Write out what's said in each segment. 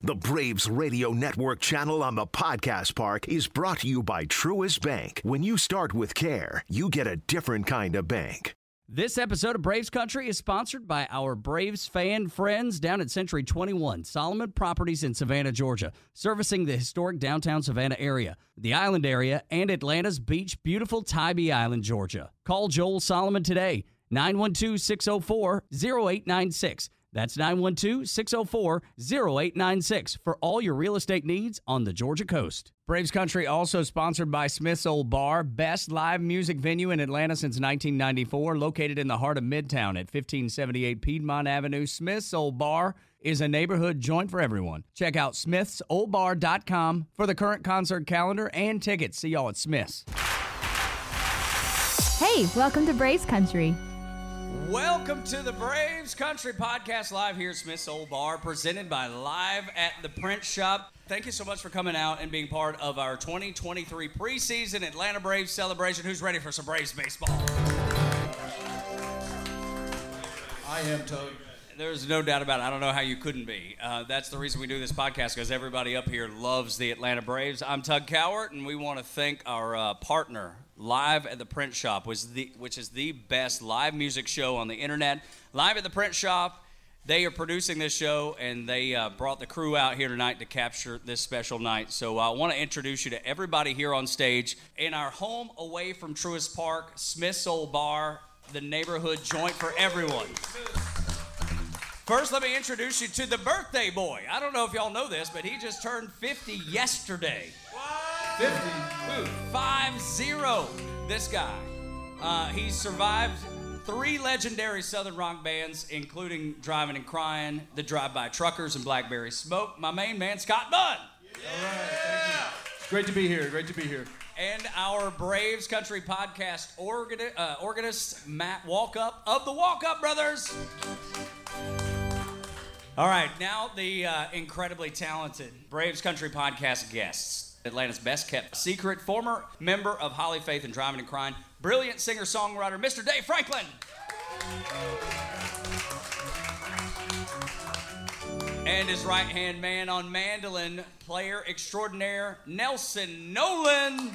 The Braves Radio Network channel on the Podcast Park is brought to you by Truist Bank. When you start with care, you get a different kind of bank. This episode of Braves Country is sponsored by our Braves fan friends down at Century 21, Solomon Properties in Savannah, Georgia, servicing the historic downtown Savannah area, the island area, and Atlanta's beach, beautiful Tybee Island, Georgia. Call Joel Solomon today, 912 604 0896. That's 912 604 0896 for all your real estate needs on the Georgia coast. Braves Country also sponsored by Smith's Olde Bar, best live music venue in Atlanta since 1994, located in the heart of Midtown at 1578 Piedmont Avenue. Smith's Olde Bar is a neighborhood joint for everyone. Check out smithsoldbar.com for the current concert calendar and tickets. See y'all at Smith's. Hey, welcome to Braves Country. Welcome to the Braves Country Podcast live here at Smith's Olde Bar, presented by Live at the Print Shop. Thank you so much for coming out and being part of our 2023 preseason Atlanta Braves celebration. Who's ready for some Braves baseball? I am Tug. There's no doubt about it. I don't know how you couldn't be. Uh, that's the reason we do this podcast because everybody up here loves the Atlanta Braves. I'm Tug Cowart, and we want to thank our uh, partner, Live at the Print Shop, was the, which is the best live music show on the internet. Live at the Print Shop, they are producing this show, and they uh, brought the crew out here tonight to capture this special night. So I want to introduce you to everybody here on stage in our home away from Truist Park, Smith's Olde Bar, the neighborhood joint for everyone. First, let me introduce you to the birthday boy. I don't know if y'all know this, but he just turned 50 yesterday. 50. Five zero. This guy. Uh, he survived three legendary Southern rock bands, including Drivin' N' Cryin', the Drive By Truckers, and Blackberry Smoke. My main man, Scott Bunn. All right, Great to be here. Great to be here. And our Braves Country Podcast organi- uh, organist, Matt Walkup of the Walkup Brothers. All right, now the uh, incredibly talented Braves Country Podcast guests. Atlanta's best kept secret, former member of Holly Faith and Drivin' N' Cryin', brilliant singer songwriter, Mr. Dave Franklin. And his right hand man on mandolin, player extraordinaire, Nelson Nolan.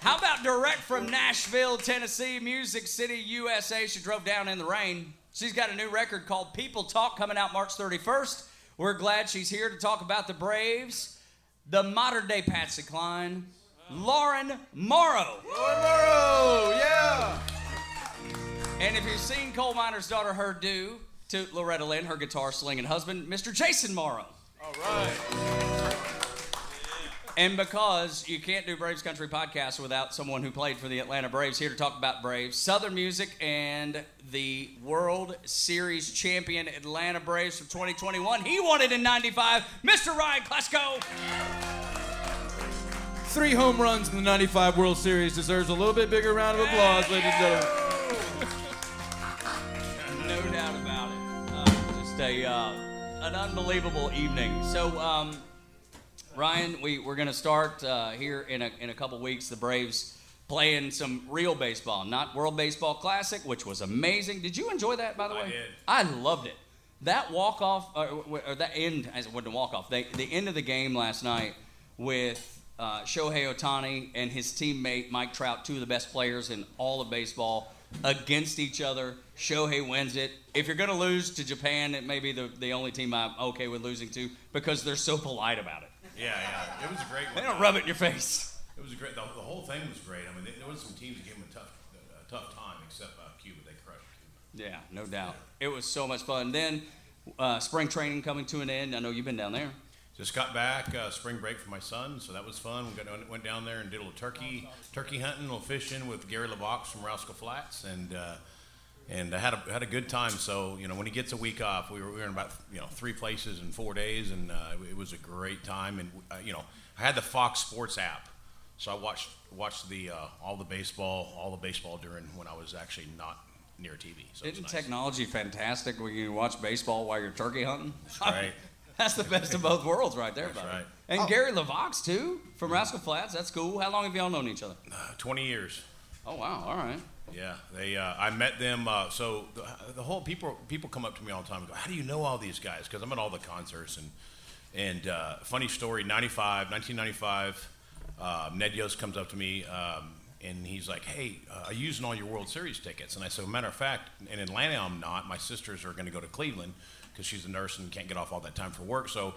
How about direct from Nashville, Tennessee, Music City, USA? She drove down in the rain. She's got a new record called People Talk coming out March 31st. We're glad she's here to talk about the Braves, the modern day Patsy Cline, Lauren Morrow. Lauren Morrow, yeah. And if you've seen Coal Miner's Daughter, her due to Loretta Lynn, her guitar slinging husband, Mr. Jason Morrow. All right. And because you can't do Braves Country podcast without someone who played for the Atlanta Braves, here to talk about Braves, Southern music, and the World Series champion Atlanta Braves from 2021. He won it in 95, Mr. Ryan Klesko. Three home runs in the 95 World Series deserves a little bit bigger round of applause, ladies and gentlemen. No doubt about it. Uh, just a uh, an unbelievable evening. So, um, Ryan, we, we're going to start uh, here in a, in a couple weeks. The Braves playing some real baseball, not World Baseball Classic, which was amazing. Did you enjoy that, by the way? I did. I loved it. That walk off, or, or that end, as it wasn't walk off, the, the end of the game last night with uh, Shohei Ohtani and his teammate Mike Trout, two of the best players in all of baseball, against each other. Shohei wins it. If you're going to lose to Japan, it may be the, the only team I'm okay with losing to because they're so polite about it. Yeah, yeah. It was a great one. They don't rub it in your face. It was a great. The, the whole thing was great. I mean, there was some teams that gave them a tough, a tough time, except uh, Cuba. They crushed Cuba. Yeah, no doubt. It was so much fun. Then uh, spring training coming to an end. I know you've been down there. Just got back uh, spring break for my son, so that was fun. We got, went down there and did a little turkey turkey hunting, a little fishing with Gary LeVox from Rascal Flatts, and uh, and I had a, had a good time. So you know, when he gets a week off, we were, we were in about you know three places in four days, and uh, it was a great time. And uh, you know, I had the Fox Sports app, so I watched watched the uh, all the baseball, all the baseball during when I was actually not near TV. So it Isn't nice. technology fantastic when you watch baseball while you're turkey hunting? That's right. That's the best of both worlds right there, That's buddy. right. And Gary LeVox, too, from Rascal Flatts. That's cool. How long have y'all known each other? Uh, Twenty years. Oh, wow. All right. Yeah, they. Uh, I met them. Uh, so the, the whole people people come up to me all the time and go, "How do you know all these guys?" Because I'm at all the concerts and and uh, funny story. 95, 1995. Uh, Ned Yost comes up to me um, and he's like, "Hey, uh, are you using all your World Series tickets?" And I said, "Matter of fact, in Atlanta, I'm not. My sisters are going to go to Cleveland because she's a nurse and can't get off all that time for work. So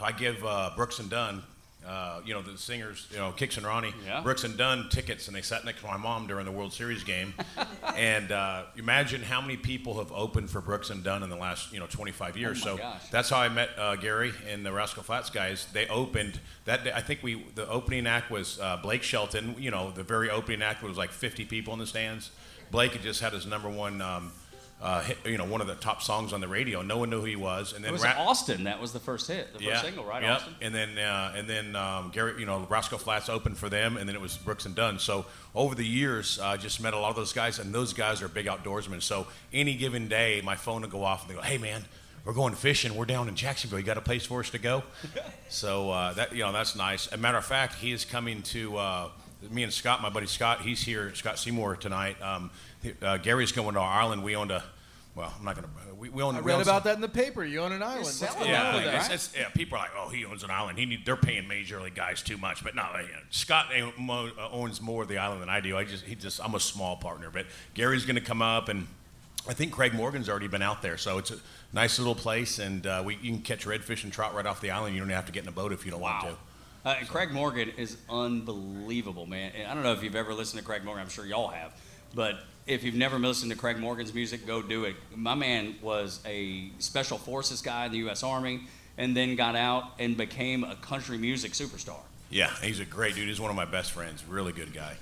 I give uh, Brooks and Dunn." Uh, you know the singers, you know Kix and Ronnie, Yeah. Brooks and Dunn tickets, and they sat next to my mom during the World Series game. and uh, imagine how many people have opened for Brooks and Dunn in the last you know 25 years. Oh so gosh. that's how I met uh, Gary and the Rascal Flatts guys. They opened that day. I think we the opening act was uh, Blake Shelton. You know, the very opening act was like 50 people in the stands. Blake had just had his number one. Um, uh, hit, you know, one of the top songs on the radio. No one knew who he was, and then It was Ra- Austin. That was the first hit, the first single, right, Yep. Austin? And then uh, and then um, Gary, you know, Rascal Flatts opened for them, and then it was Brooks and Dunn. So over the years, I just met a lot of those guys, and those guys are big outdoorsmen. So any given day, my phone will go off, and they go, "Hey, man." We're going fishing. We're down in Jacksonville. You got a place for us to go? so uh, that you know that's nice. As a matter of fact, he is coming to uh, me and Scott, my buddy Scott. He's here, Scott Seymour tonight. Um, uh, Gary's going to our island. We owned a, well, I'm not gonna. We, we own. I we read own about some- that in the paper. You own an island. What's selling going it. on yeah, with that? it's- it's- yeah, people are like, oh, he owns an island. He need, they're paying major league guys too much. But no, you know, Scott uh, mo- uh, owns more of the island than I do. I just, he just, I'm a small partner. But Gary's going to come up, and I think Craig Morgan's already been out there. So it's a nice little place, and uh, we, you can catch redfish and trout right off the island. You don't have to get in a boat if you don't want to. Uh, and Craig Morgan is unbelievable, man. And I don't know if you've ever listened to Craig Morgan. I'm sure y'all have. But if you've never listened to Craig Morgan's music, go do it. My man was a special forces guy in the U.S. Army and then got out and became a country music superstar. Yeah, he's a great dude. He's one of my best friends. Really good guy.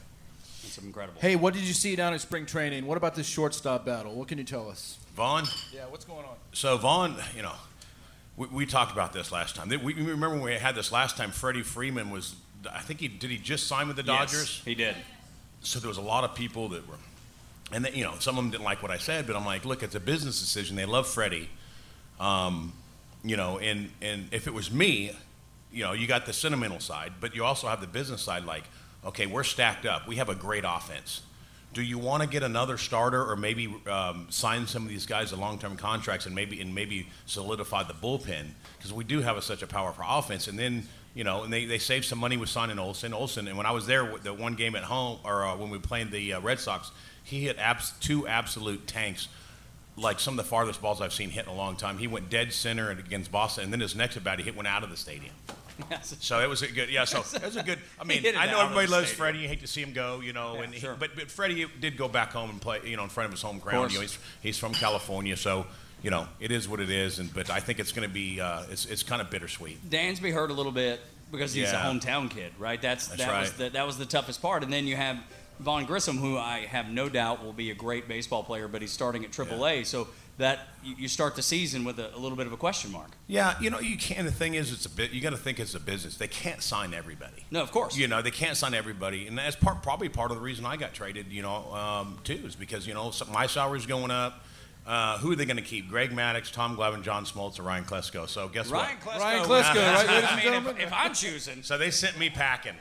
It's incredible. Hey, what did you see down at spring training? What about this shortstop battle? What can you tell us? Vaughn, Yeah, what's going on? So Vaughn, you know, we, we talked about this last time. We, we remember when we had this last time. Freddie Freeman was, I think he did he just sign with the Dodgers? Yes, Dodgers. he did. So there was a lot of people that were, and they, you know, some of them didn't like what I said, but I'm like, look, it's a business decision. They love Freddie, um, you know, and and if it was me, you know, you got the sentimental side, but you also have the business side. Like, okay, we're stacked up. We have a great offense. Do you want to get another starter, or maybe um, sign some of these guys to long-term contracts, and maybe and maybe solidify the bullpen because we do have a, such a powerful offense. And then you know, and they, they saved some money with signing Olson. Olson, and when I was there, the one game at home, or uh, when we played the uh, Red Sox, he hit abs- two absolute tanks like some of the farthest balls I've seen hit in a long time. He went dead center against Boston, and then his next bat, he hit one out of the stadium. So it was a good, yeah. So it was a good. I mean, I know everybody loves stadium. Freddie. You hate to see him go, you know. Yeah, and he- sure. but but Freddie did go back home and play, you know, in front of his home crowd. You know, he's he's from California, so you know it is what it is. And but I think it's going to be uh, it's it's kind of bittersweet. Dansby hurt a little bit because he's Yeah. a hometown kid, right? That's, That's that was the, that was the toughest part. And then you have Vaughn Grissom, who I have no doubt will be a great baseball player, but he's starting at AAA, so that you, you start the season with a, a little bit of a question mark. Yeah, you know, you can't. The thing is, it's a bit. You got to think it's a business. They can't sign everybody. No, of course. You know, they can't sign everybody, and that's part probably part of the reason I got traded. You know, um, too, is because you know so my salary's going up. Uh, who are they going to keep? Greg Maddux, Tom Glavine, John Smoltz, or Ryan Klesko? So guess Ryan what? Klesko. Ryan Klesko, right, ladies and I mean, if, if I'm choosing, So they sent me packing.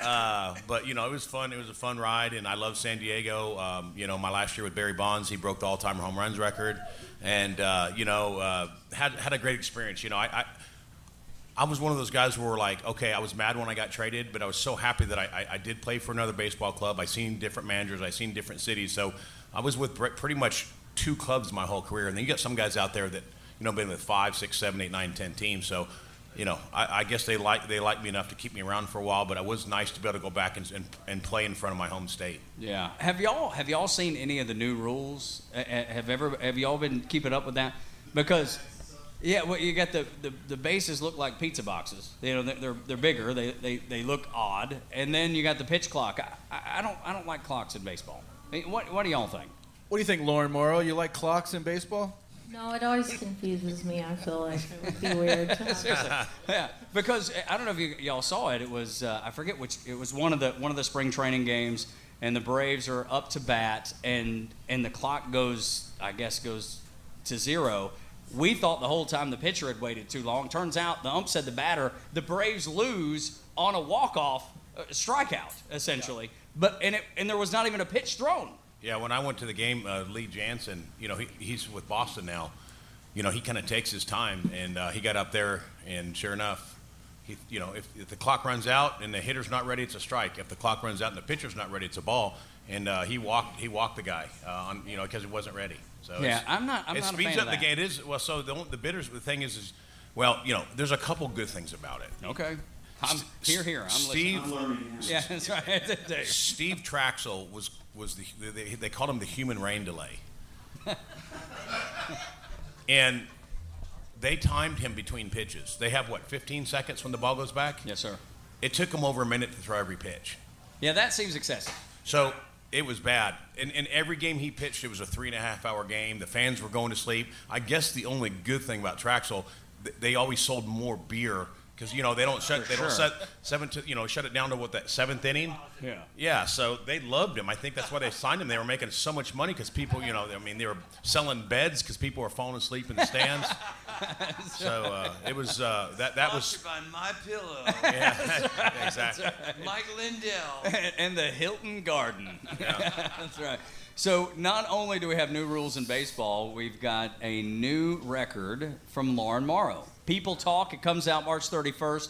Uh, but you know, it was fun. It was a fun ride, and I love San Diego. Um, you know, my last year with Barry Bonds, he broke the all-time home runs record, and uh, you know, uh, had had a great experience. You know, I, I I was one of those guys who were like, okay, I was mad when I got traded, but I was so happy that I, I, I did play for another baseball club. I seen different managers, I seen different cities, so I was with pretty much two clubs my whole career. And then you got some guys out there that you know been with five, six, seven, eight, nine, ten teams. So, you know, I, I guess they like they like me enough to keep me around for a while. But it was nice to be able to go back and, and, and play in front of my home state. yeah. Have y'all have y'all seen any of the new rules? Uh, uh, Have ever have y'all been keeping up with that? Because yeah, well, you got the, the, the bases look like pizza boxes. You know, they're they're, they're bigger. They, they they look odd, and then you got the pitch clock. I, I, I don't I don't like clocks in baseball. I mean, What what do y'all think? What do you think, Lauren Morrow? You like clocks in baseball? No, it always confuses me. I feel like it would be weird. To Seriously, yeah. Because uh, I don't know if you, y'all saw it. It was uh, I forget which. It was one of the one of the spring training games, and the Braves are up to bat, and and the clock goes. I guess goes to zero. We thought the whole time the pitcher had waited too long. Turns out the ump said the batter. The Braves lose on a walk off uh, strikeout essentially. But and it and there was not even a pitch thrown. Yeah, when I went to the game, uh, Kenley Jansen, you know, he, he's with Boston now. You know, he kind of takes his time, and uh, he got up there, and sure enough, he, you know, if, if the clock runs out and the hitter's not ready, it's a strike. If the clock runs out and the pitcher's not ready, it's a ball. And uh, he walked, he walked the guy, uh, on, you know, because he wasn't ready. So Yeah, I'm not- I'm it not speeds up the game. It is well. So the the bitters. The thing is, is well, you know, there's a couple good things about it. Okay. I'm here, here. I'm Steve, listening. Yeah, that's right. Steve Trachsel was was the they, they called him the human rain delay, and they timed him between pitches. They have what 15 seconds when the ball goes back. yes, sir. It took him over a minute to throw every pitch, Yeah, that seems excessive. so it was bad. In, in every game he pitched, it was a three and a half hour game. The fans were going to sleep. I guess the only good thing about Trachsel, th- they always sold more beer. Because you know they don't shut they don't set seven to you know shut it down to what that seventh inning Yeah. yeah, so they loved him. I think that's why they signed him. They were making so much money because people, you know, I mean, they were selling beds because people were falling asleep in the stands. so uh, it was uh, that that was by my pillow. yeah, exactly. Mike Lindell. and, and the Hilton Garden. That's right. So not only do we have new rules in baseball, we've got a new record from Lauren Morrow. People Talk. It comes out March 31st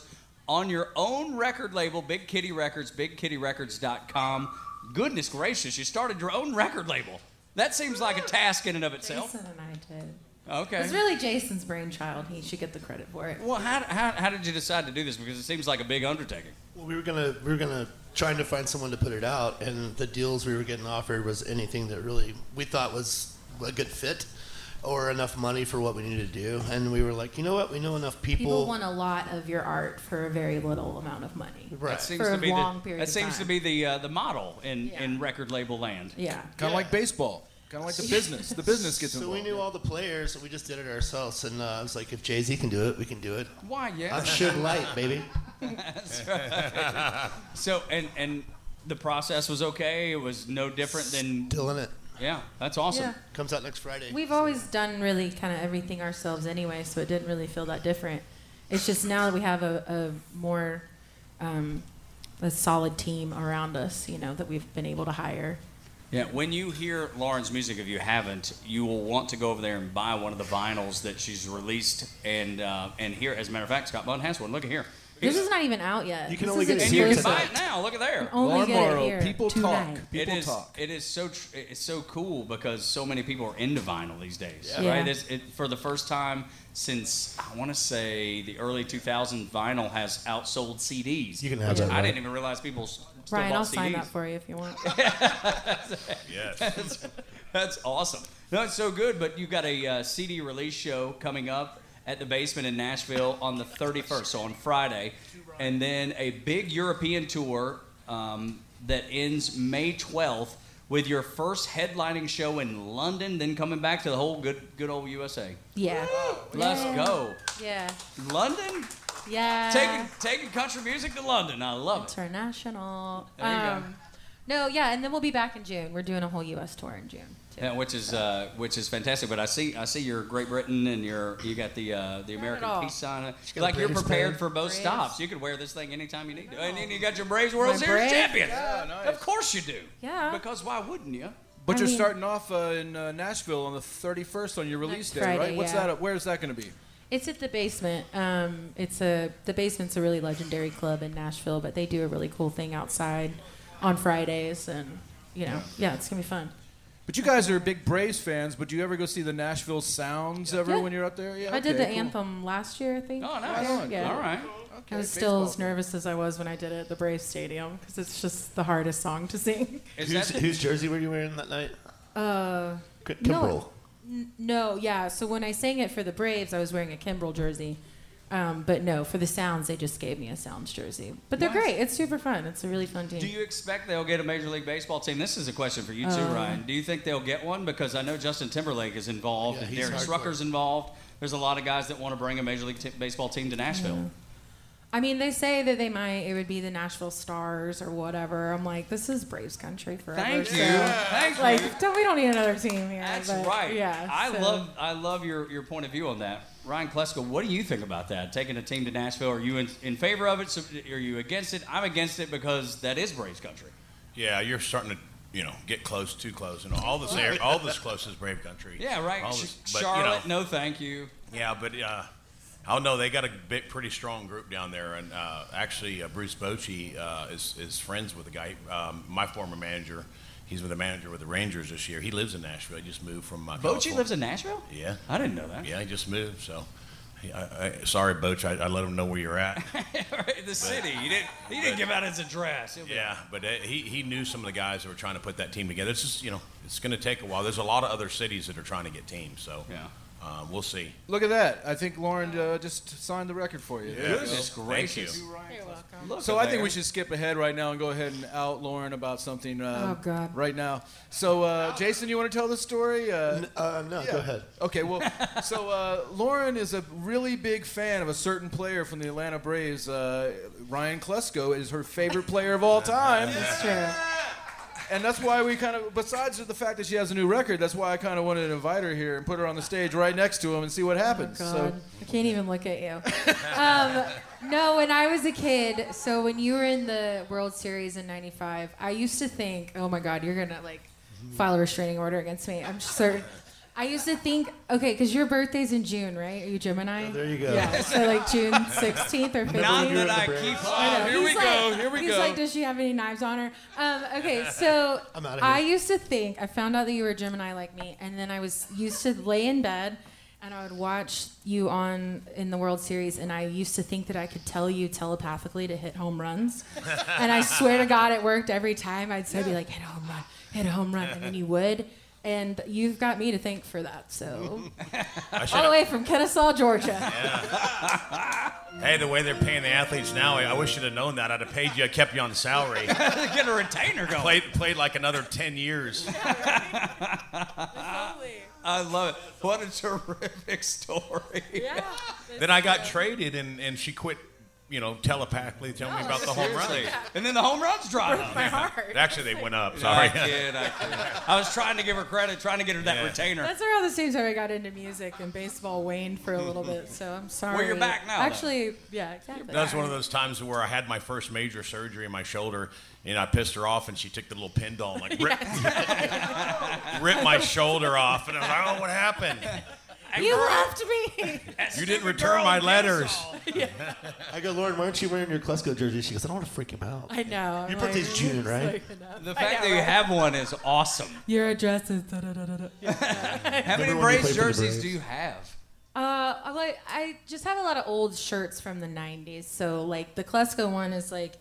on your own record label, Big Kitty Records, BigKittyRecords.com. Goodness gracious, you started your own record label. That seems like a task in and of itself. Jason and I did. Okay. It's really Jason's brainchild. He should get the credit for it. well, how, how, how did you decide to do this? Because it seems like a big undertaking. Well, we were gonna we were gonna trying to find someone to put it out, and the deals we were getting offered was anything that really we thought was a good fit or enough money for what we needed to do. And we were like, you know what, we know enough people. People want a lot of your art for a very little amount of money. right. That seems For to a be long the, period that of seems to be the uh, the model in, Yeah. in record label land. Yeah. Kind of like baseball. Kind of like the business. The business gets so involved. So we knew all the players, so we just did it ourselves. And uh, I was like, if Jay Z can do it, we can do it. Why? Yeah. I'm Suge Knight, baby. That's right. so and and the process was okay. It was no different than Still in it. Yeah. That's awesome. Yeah. Comes out next Friday. We've always done really kind of everything ourselves anyway, so it didn't really feel that different. It's just now that we have a, a more um, a solid team around us, you know, that we've been able to hire. Yeah. When you hear Lauren's music, if you haven't, you will want to go over there and buy one of the vinyls that she's released. And uh, and here, as a matter of fact, Scott Bunn has one. Look at here. This is not even out yet. You can This only get it and here you can buy it now. Look at there. Only Lauren get it here people talk. tonight. It People is. talk. It is so. Tr- it's so cool because so many people are into vinyl these days, Yeah. right? It's, it, for the first time since I want to say the early 2000s, vinyl has outsold CDs. You can have which that, I right? didn't even realize people s- still Brian, bought I'll CDs. sign that for you if you want. Yes. That's awesome. No, it's so good. But you got a uh, CD release show coming up at the basement in Nashville on the 31st, so on Friday, and then a big European tour um, that ends May 12th with your first headlining show in London, then coming back to the whole good good old USA. Yeah. Let's Yeah. go, Yeah. London. Yeah. Taking taking country music to London. I love it. International. There you go. um, No, yeah, and then we'll be back in June. We're doing a whole U.S. tour in June. Too. Yeah, which is uh, which is fantastic. But I see I see your Great Britain and your you got the uh, the American all. peace sign. Like a you're prepared for both Braves. stops. You could wear this thing anytime you need to. And then you got your Braves World My Series Braves? champions. Yeah, nice. Of course you do. Yeah. Because why wouldn't you? But I you're mean- starting off uh, in uh, Nashville on the 31st on your release day, Friday, right? What's yeah. that? Where's that going to be? It's at the basement. Um, it's a the basement's a really legendary club in Nashville, but they do a really cool thing outside on Fridays, and you know, yeah, it's gonna be fun. But you guys are big Braves fans. But do you ever go see the Nashville Sounds ever Yeah. when you're up there? Yeah. I did okay, the cool. anthem last year, I think. Oh, nice. Right on. Yeah. All right. Okay, I was still baseball. as nervous as I was when I did it at the Braves Stadium because it's just the hardest song to sing. Is Whose, that whose jersey were you wearing that night? Uh, K- No. Kimbrel. n- no, yeah. So when I sang it for the Braves, I was wearing a Kimbrel jersey, Um, but no, for the Sounds, they just gave me a Sounds jersey. But they're Nice. great. It's super fun. It's a really fun team. Do you expect they'll get a Major League Baseball team? This is a question for you too, Um, Ryan. Do you think they'll get one? Because I know Justin Timberlake is involved, Yeah, and he's Derek hardcore. Strucker's involved. There's a lot of guys that want to bring a Major League t- Baseball team to Nashville. I mean, they say that they might. It would be the Nashville Stars or whatever. I'm like, this is Braves country forever. Thank so, you. Thank like, you. don't we don't need another team here. That's but, right. Yeah. I so- love I love your, your point of view on that. Ryan Klesko, what do you think about that? Taking a team to Nashville? Are you in, in favor of it? So, are you against it? I'm against it because that is Braves country. Yeah, you're starting to, you know, get close, too close, and all this air, all this close is Brave Country. Yeah, right. All this- but, you Charlotte, know, no thank you. Yeah, but uh, I don't. They got a bit, pretty strong group down there, and uh, actually, uh, Bruce Bochy uh, is is friends with the guy. Um, my former manager, he's with the manager with the Rangers this year. He lives in Nashville. He just moved from. Uh, Bochy lives in Nashville? Yeah, I didn't know that. yeah, he just moved. So, he- I, I, sorry, Boch, I, I let him know where you're at. the city. He didn't. He didn't give out his address. Be- Yeah, but uh, he, he knew some of the guys that were trying to put that team together. It's just you know it's going to take a while. There's a lot of other cities that are trying to get teams, so Yeah. Uh, we'll see. Look at that. I think Lauren uh, just signed the record for you. There you go. Goodness Thank gracious. you. You're welcome. Look So at I think we should skip ahead right now and go ahead and out Lauren about something. Um, Oh, God. Right now. So uh, Jason, you want to tell the story? Uh, N- uh, no, yeah. go ahead. Okay, well, so uh, Lauren is a really big fan of a certain player from the Atlanta Braves. Uh, Ryan Klesko is her favorite player of all time, It's true. And that's why we kind of, besides the fact that she has a new record, that's why I kind of wanted to invite her here and put her on the stage right next to him and see what happens. God, so I can't even look at you. um, no, when I was a kid, so when you were in the World Series in '95, I used to think, oh my God, you're gonna like file a restraining order against me. I'm certain. I used to think, okay, because your birthday's in June, right? Are you Gemini? there you go. Yeah, so like June 16th or 15th. Not You're that I the Braves. keep I know. on. here we He's go, here we he's go. like, does she have any knives on her? Um, okay, so I'm outta I here. used to think I found out that you were a Gemini like me, and then I was used to lay in bed and I would watch you on in the World Series, and I used to think that I could tell you telepathically to hit home runs, and I swear to God, it worked every time. I'd say, be like, hit a home run, hit a home run, and then you would. And you've got me to thank for that. So, all the way from Kennesaw, Georgia. Hey, the way they're paying the athletes now, I I wish you'd have known that. I'd have paid you, I kept you on salary. Get a retainer going. played, played like another 10 years. I love it. What a terrific story. Yeah. then I got traded, and, and she quit, you know, telepathically telling me oh, about the home run. Seriously. And then the home runs dried up. My heart. Actually, they went up. I Sorry. kid, I kid. I was trying to give her credit, trying to get her that Yeah. retainer. That's around the same time I got into music and baseball waned for a little bit, so I'm sorry. Well, you're back now, though. Actually, yeah, exactly. That was one of those times where I had my first major surgery in my shoulder, and I pissed her off, and she took the little pin doll and like ripped, ripped my shoulder off, and I was like, "Oh, what happened? You left me. You didn't return my letters." I go, Lauren, why aren't you wearing your Klesko jersey? She goes, I don't want to freak him out. I know. Your I'm birthday's like, June, right? like. The fact know, that you right? have one is awesome. Your address is da da da da da. How many when Braves played for the jerseys Braves? do you have? Uh, I like I just have a lot of old shirts from the '90s. So like the Klesko one is like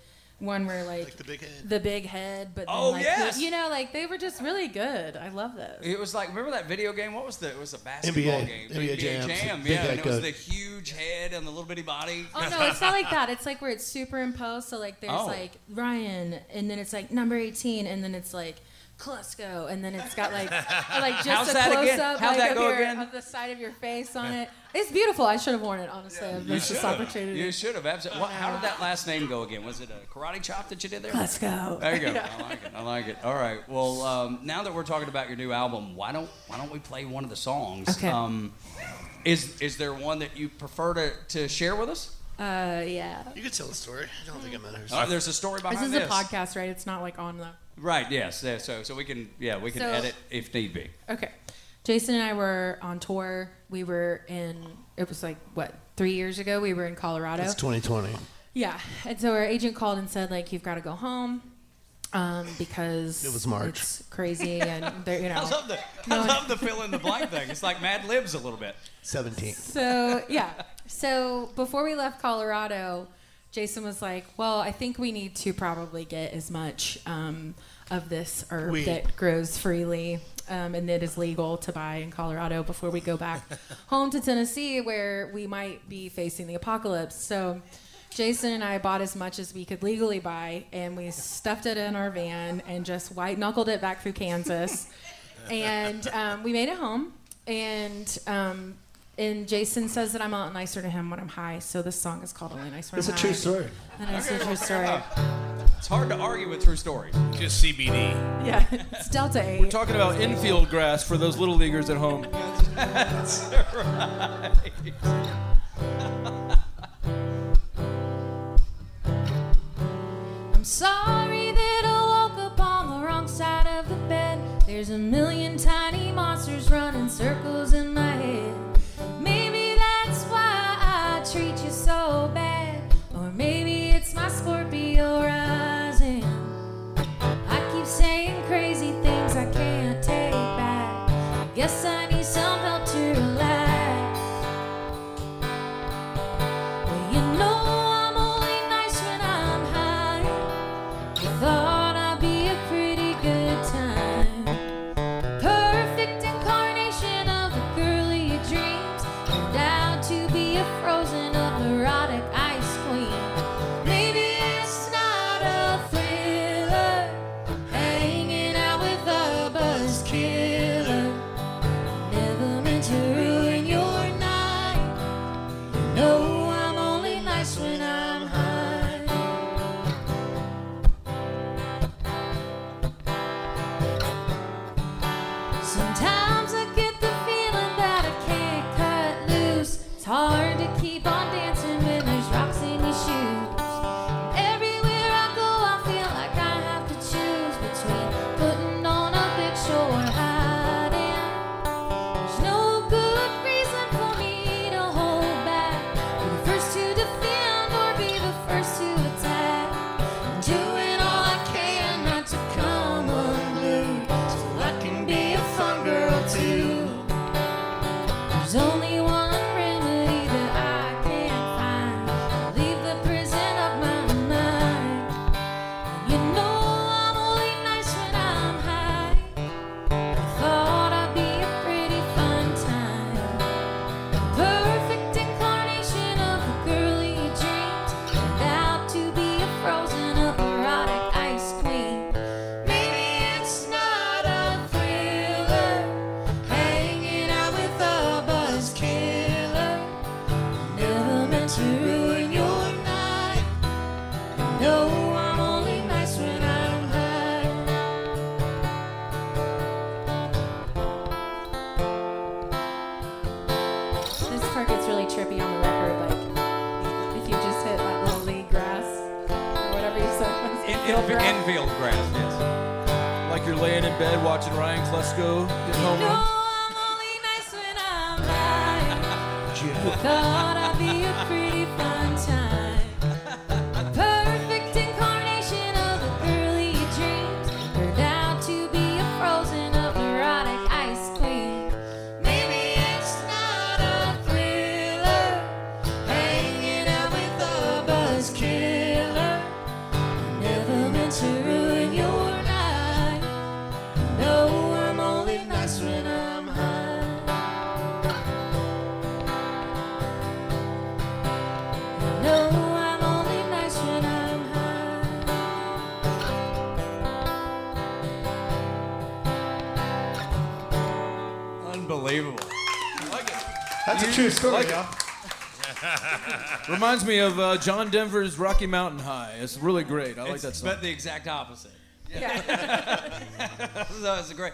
one where like, Like the big head. the big head, but then, Oh, like, yes. the, you know, like they were just really good. I love those. It was like remember that video game? What was the? It was a basketball NBA game. NBA Jam. Jam. Yeah, and it was coach. the huge head and the little bitty body. Oh no, it's not like that. It's like where it's superimposed. So like there's Oh. like Ryan, and then it's like number 18, and then it's like Klesko, and then it's got like like just How's a that close again? up How'd like that of, your, again? of the side of your face on it. It's beautiful. I should have worn it honestly. I've You missed should this have. opportunity. You should have. Absolutely. What, how did that last name go again? Was it a karate chop that you did there? Let's go. There you go. I like it. I like it. All right. Well, um, now that we're talking about your new album, why don't why don't we play one of the songs? Okay. Um, is is there one that you prefer to, to share with us? Uh, yeah. You could tell the story. I don't think it matters. Uh, there's a story behind This behind is a podcast, right? It's not like on the. Right. Yes. yeah, So so we can yeah we can So- edit if need be. Okay. Jason and I were on tour. We were in. It was like what three years ago. We were in Colorado. It's 2020. Yeah, and so our agent called and said like you've got to go home um, because It was March. It's crazy and there you I know. love the No, I love the fill in the blank thing. It's like Mad Libs a little bit. 17. So yeah, so before we left Colorado, Jason was like, "Well, I think we need to probably get as much um, of this herb Weed. that grows freely um, and that is legal to buy in Colorado before we go back home to Tennessee, where we might be facing the apocalypse. So. Jason and I bought as much as we could legally buy, and we stuffed it in our van and just white knuckled it back through Kansas. and um, we made it home. And um, and Jason says that I'm a lot nicer to him when I'm high. So this song is called Only Nice When It's I'm a High. true story. And it's a true story. It's hard to argue with true stories. Just CBD. Yeah, it's Delta 8. We're talking about infield grass for those little leaguers at home. That's right. I'm sorry that I woke up on the wrong side of the bed. There's a million infield grass, yes. Like you're laying in bed watching Ryan Klesko get home No, runs. I'm only nice when I'm high. Thought I'd be a pretty That's a true story, like it. y'all. Reminds me of uh, John Denver's Rocky Mountain High. It's really great. I like that song. But the exact opposite. Yeah. that was a great.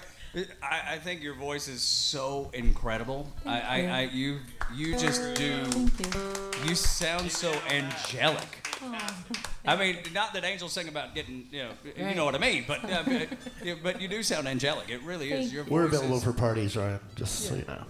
I, I think your voice is so incredible. I, I, I, you, you just do. You sound so angelic. I mean, not that angels sing about getting, you know, you know what I mean, but uh, but, yeah, but you do sound angelic. It really is. Thank Your We're available is- for parties, Ryan. Just so you know.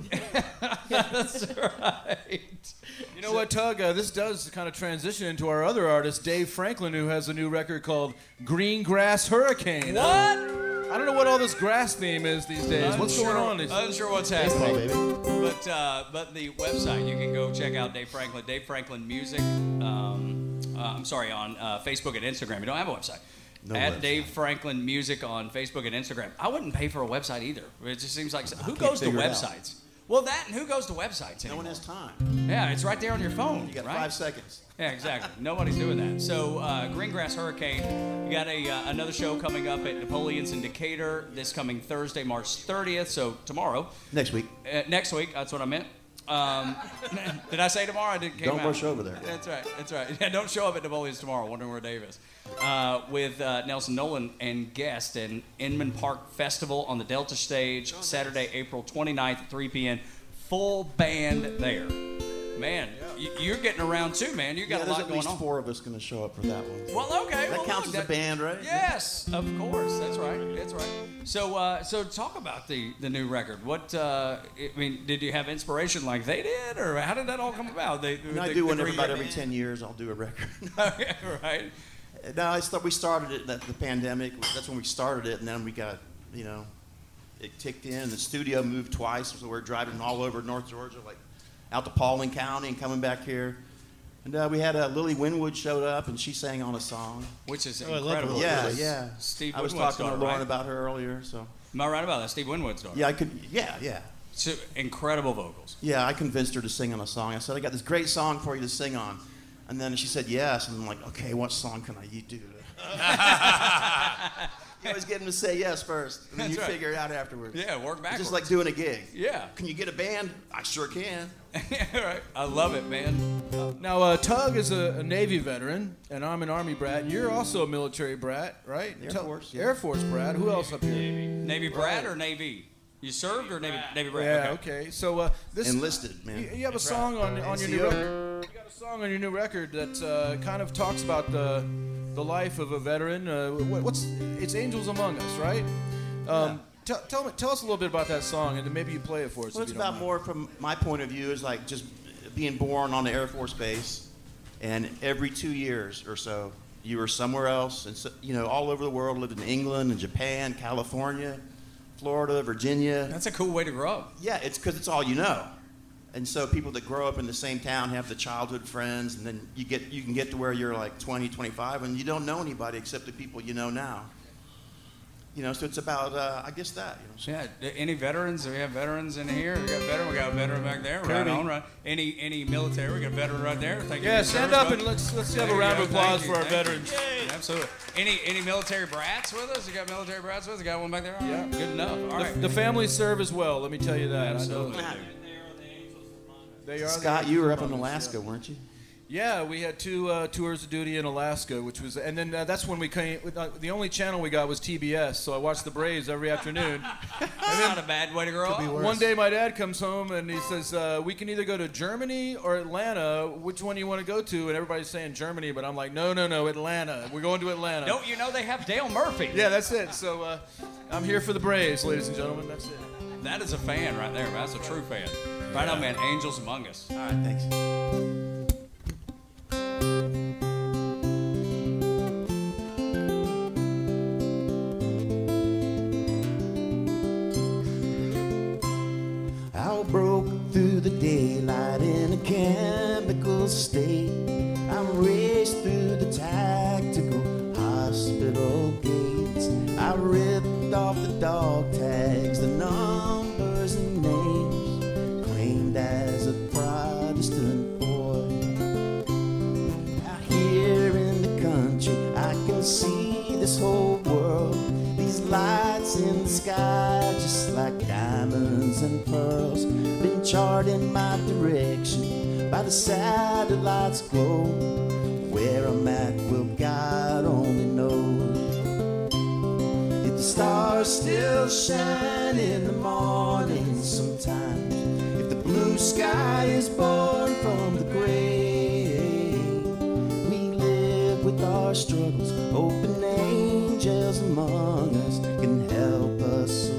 That's right. You know what, Tug? Uh, this does kind of transition into our other artist, Dave Franklin, who has a new record called Green Grass Hurricane. What? I don't know what all this grass theme is these days. What's Unsure- going on? These Unsure what's Baseball, happening. baby. But uh, but the website you can go check out Dave Franklin, Dave Franklin Music. Um, uh, I'm sorry on uh, Facebook and Instagram. You don't have a website. No at website. Dave Franklin Music on Facebook and Instagram. I wouldn't pay for a website either. It just seems like who goes to figure out. websites? Well, that and who goes to websites No one has time. Yeah, it's right there on your phone. You got right? five seconds. Yeah, exactly. Nobody's doing that. So, uh, Greengrass Hurricane, you got a uh, another show coming up at Napoleon's in Decatur this coming Thursday, March 30th. So tomorrow, Next week. uh, next week. That's what I meant. Um, did I say tomorrow? I didn't. came Don't out. rush over there. That's right. That's right. Yeah, don't show up at Napoleon's tomorrow. Wondering where Dave is. Uh, with uh, Nelson Nolan and guest and Inman Park Festival on the Delta stage Saturday, April 29th at 3 p.m. Full band there. Man, y- you're getting around too, man. You got yeah, a there's lot at going least on. four of us going to show up for that one. Well, okay. That well, counts look, as a band, right? Yes, of course. That's right. That's right. So, uh, so talk about the the new record. What uh, I mean, did you have inspiration like they did, or how did that all come about? They, And I do the one Green about Day every band? 10 years. I'll do a record. right. no, I start, we started it at the pandemic. That's when we started it, and then we got, you know, it ticked in. The studio moved twice, so we're driving all over North Georgia, like out to Paulding County and coming back here. And uh, we had uh, Lily Winwood showed up, and she sang on a song. Which is Oh, incredible. Lily. Yeah, Winwood. yeah. Steve I was Winwood's talking to Lauren right? about her earlier, so Am I right about that? Steve Winwood's daughter. yeah, I could. Yeah, yeah, So, incredible vocals. yeah. I convinced her to sing on a song. I said, "I got this great song for you to sing on," and then she said yes, and I'm like, "Okay, what song can I do?" you always get them to say yes first, and then That's you right. figure it out afterwards. Yeah, work It's backwards. just like doing a gig. Yeah. Can you get a band? I sure can. right. I love it, man. Now, uh, Tug is a, a Navy veteran, and I'm an Army brat. And you're also a military brat, right? Air Tug- Force, yeah. Air Force brat. Who else up here? Navy Brad or Navy? You served or Navy Navy Brad? Yeah, okay. So uh, this Enlisted, man. You, you have a song on, on your new record. You got a song on your new record that uh, kind of talks about the the life of a veteran. Uh, what, what's it's Angels Among Us, right? Um, tell, tell me, tell us a little bit about that song, and then maybe you play it for us. Well, it's about mind. more from my point of view is like just being born on the Air Force Base, and every two years or so, you were somewhere else, and so, you know, all over the world. Lived in England and Japan, California, Florida, Virginia. That's a cool way to grow up. Yeah, it's because it's all you know. And so people that grow up in the same town have the childhood friends, and then you get you can get to where you're like 20, 25, and you don't know anybody except the people you know now. You know, so it's about uh, I guess that. You know, Yeah. Any veterans? We have veterans in here? We got a veteran. We got a veteran back there. Right Kirby. on. Right. Any any military? We got a veteran right there. Thank you. Yeah, stand up and let's let's have a round go. of applause Thank for you. our Thank veterans. you. Absolutely. Any any military brats with us? You got military brats with us? You got one back there? Yeah. Good enough. All The, right. the families serve as well. Let me tell you that. I know Absolutely. They are the Scott, you were up in Angels Among Alaska, weren't you? Yeah, we had two uh, tours of duty in Alaska, which was, and then uh, that's when we came. Uh, the only channel we got was TBS, so I watched the Braves every afternoon. That's not a bad way to grow up. One day, my dad comes home and he says, uh, "We can either go to Germany or Atlanta. Which one do you want to go to?" And everybody's saying Germany, but I'm like, "No, no, no, Atlanta. We're going to Atlanta." Don't you know they have Dale Murphy? Yeah, that's it. So uh, I'm here for the Braves, ladies and gentlemen. That's it. That is a fan right there. That's a true fan. Right on, man. Angels among us. All right, thanks. Through the daylight in a chemical state. I'm raced through the tactical hospital gates. I ripped off the dog tags, the numbers and names, claimed as a Protestant boy. Out here in the country, I can see this whole world. These lights in the sky, just like diamonds and pearls, charting my direction by the satellites' glow. Where I'm at, well, God only knows. If the stars still shine in the morning sometimes, if the blue sky is born from the gray, we live with our struggles. Open angels among us can help us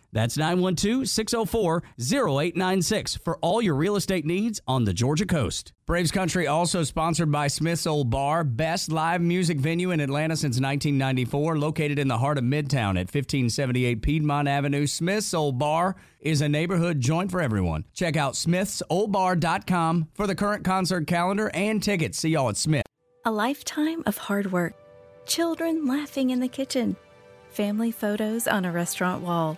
That's 912 604 0896 for all your real estate needs on the Georgia coast. Braves Country also sponsored by Smith's Olde Bar, best live music venue in Atlanta since 1994, located in the heart of Midtown at 1578 Piedmont Avenue. Smith's Olde Bar is a neighborhood joint for everyone. Check out smithsoldbar.com for the current concert calendar and tickets. See y'all at Smith. A lifetime of hard work, children laughing in the kitchen, family photos on a restaurant wall,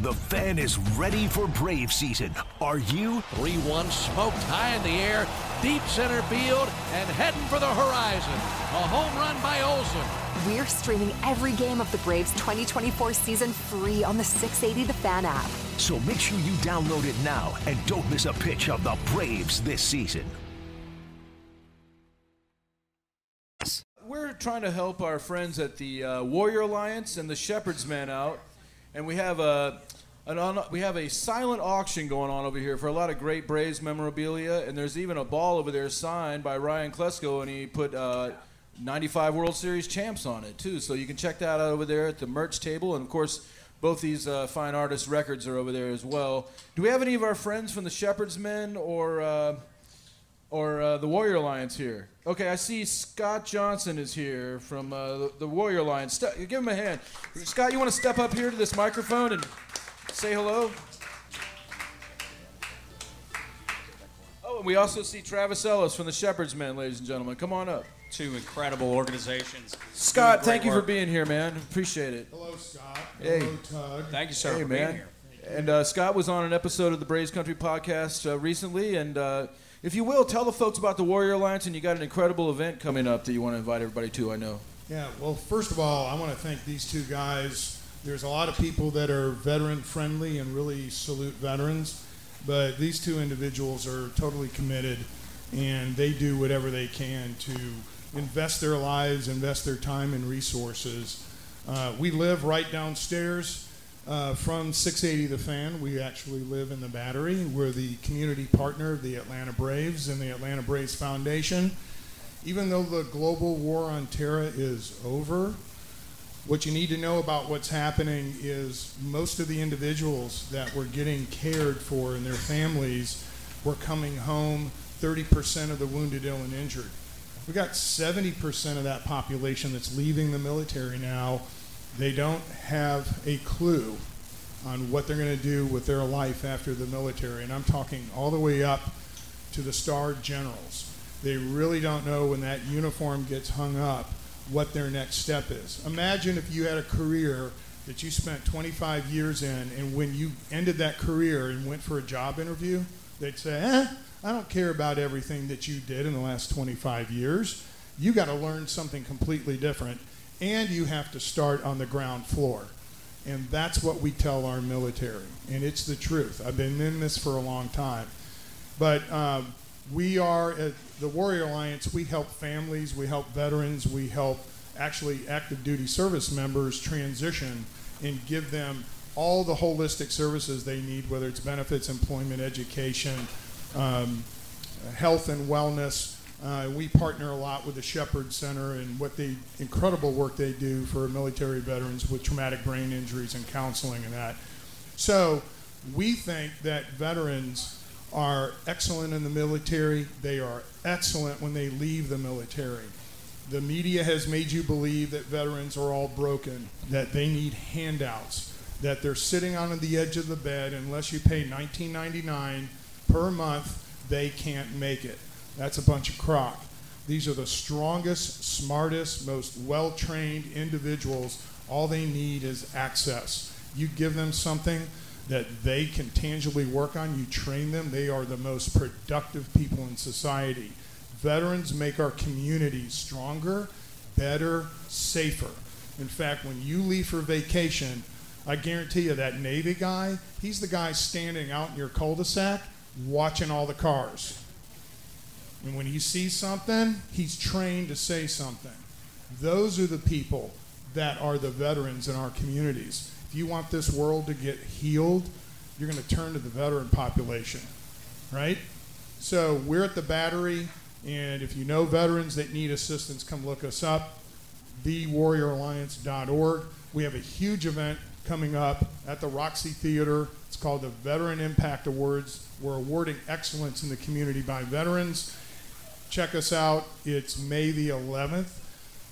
The fan is ready for Brave season. Are you? 3 1 smoked high in the air, deep center field, and heading for the horizon. A home run by Olson. We're streaming every game of the Braves 2024 season free on the 680 The Fan app. So make sure you download it now and don't miss a pitch of the Braves this season. We're trying to help our friends at the uh, Warrior Alliance and the Shepherd's Men out, and we have a an un- we have a silent auction going on over here for a lot of great Braves memorabilia, and there's even a ball over there signed by Ryan Klesko, and he put uh, 95 World Series champs on it too. So you can check that out over there at the merch table, and of course. Both these uh, fine artist records are over there as well. Do we have any of our friends from the Shepherd's Men or uh, or uh, the Warrior Alliance here. Okay, I see Scott Johnson is here from uh, the, the Warrior Alliance. Ste- give him a hand. Scott, you want to step up here to this microphone and say hello? Oh, and we also see Travis Ellis from the Shepherd's Men, ladies and gentlemen. Come on up. Two incredible organizations. Scott, thank you for being here, man. Appreciate it. Hello, Scott. Hey. Hello, Tug. Thank you, sir, Hey, for being here. And uh, Scott was on an episode of the Braves Country podcast uh, recently. And uh, if you will, tell the folks about the Warrior Alliance. And you got an incredible event coming up that you want to invite everybody to, I know. Yeah, well, first of all, I want to thank these two guys. There's a lot of people that are veteran friendly and really salute veterans, but these two individuals are totally committed and they do whatever they can to invest their lives, invest their time and resources. Uh, we live right downstairs uh, from 680 The Fan. We actually live in the Battery. We're the community partner of the Atlanta Braves and the Atlanta Braves Foundation. Even though the global war on terror is over, what you need to know about what's happening is most of the individuals that were getting cared for and their families were coming home 30% of the wounded, ill, and injured. We got 70% of that population that's leaving the military now. They don't have a clue on what they're going to do with their life after the military. And I'm talking all the way up to the star generals. They really don't know when that uniform gets hung up what their next step is. Imagine if you had a career that you spent 25 years in, and when you ended that career and went for a job interview, they'd say, eh, I don't care about everything that you did in the last 25 years. You got to learn something completely different, and you have to start on the ground floor. And that's what we tell our military, and it's the truth. I've been in this for a long time. But um, we are at the Warrior Alliance, we help families, we help veterans, we help actually active duty service members transition and give them all the holistic services they need, whether it's benefits, employment, education, um, health and wellness. Uh, we partner a lot with the Shepherd Center and what the incredible work they do for military veterans with traumatic brain injuries and counseling and that. So we think that veterans are excellent in the military. They are excellent when they leave the military. The media has made you believe that veterans are all broken, that they need handouts, that they're sitting on the edge of the bed unless you pay $19.99 per month, they can't make it. That's a bunch of crock. These are the strongest, smartest, most well trained individuals. All they need is access. You give them something that they can tangibly work on, you train them, they are the most productive people in society. Veterans make our communities stronger, better, safer. In fact, when you leave for vacation, I guarantee you that Navy guy, he's the guy standing out in your cul de sac watching all the cars. And when he sees something, he's trained to say something. Those are the people that are the veterans in our communities. If you want this world to get healed, you're going to turn to the veteran population, right? So we're at the battery, and if you know veterans that need assistance, come look us up, thewarrioralliance.org. We have a huge event coming up at the Roxy Theater. It's called the Veteran Impact Awards. We're awarding excellence in the community by veterans. Check us out. It's May the 11th.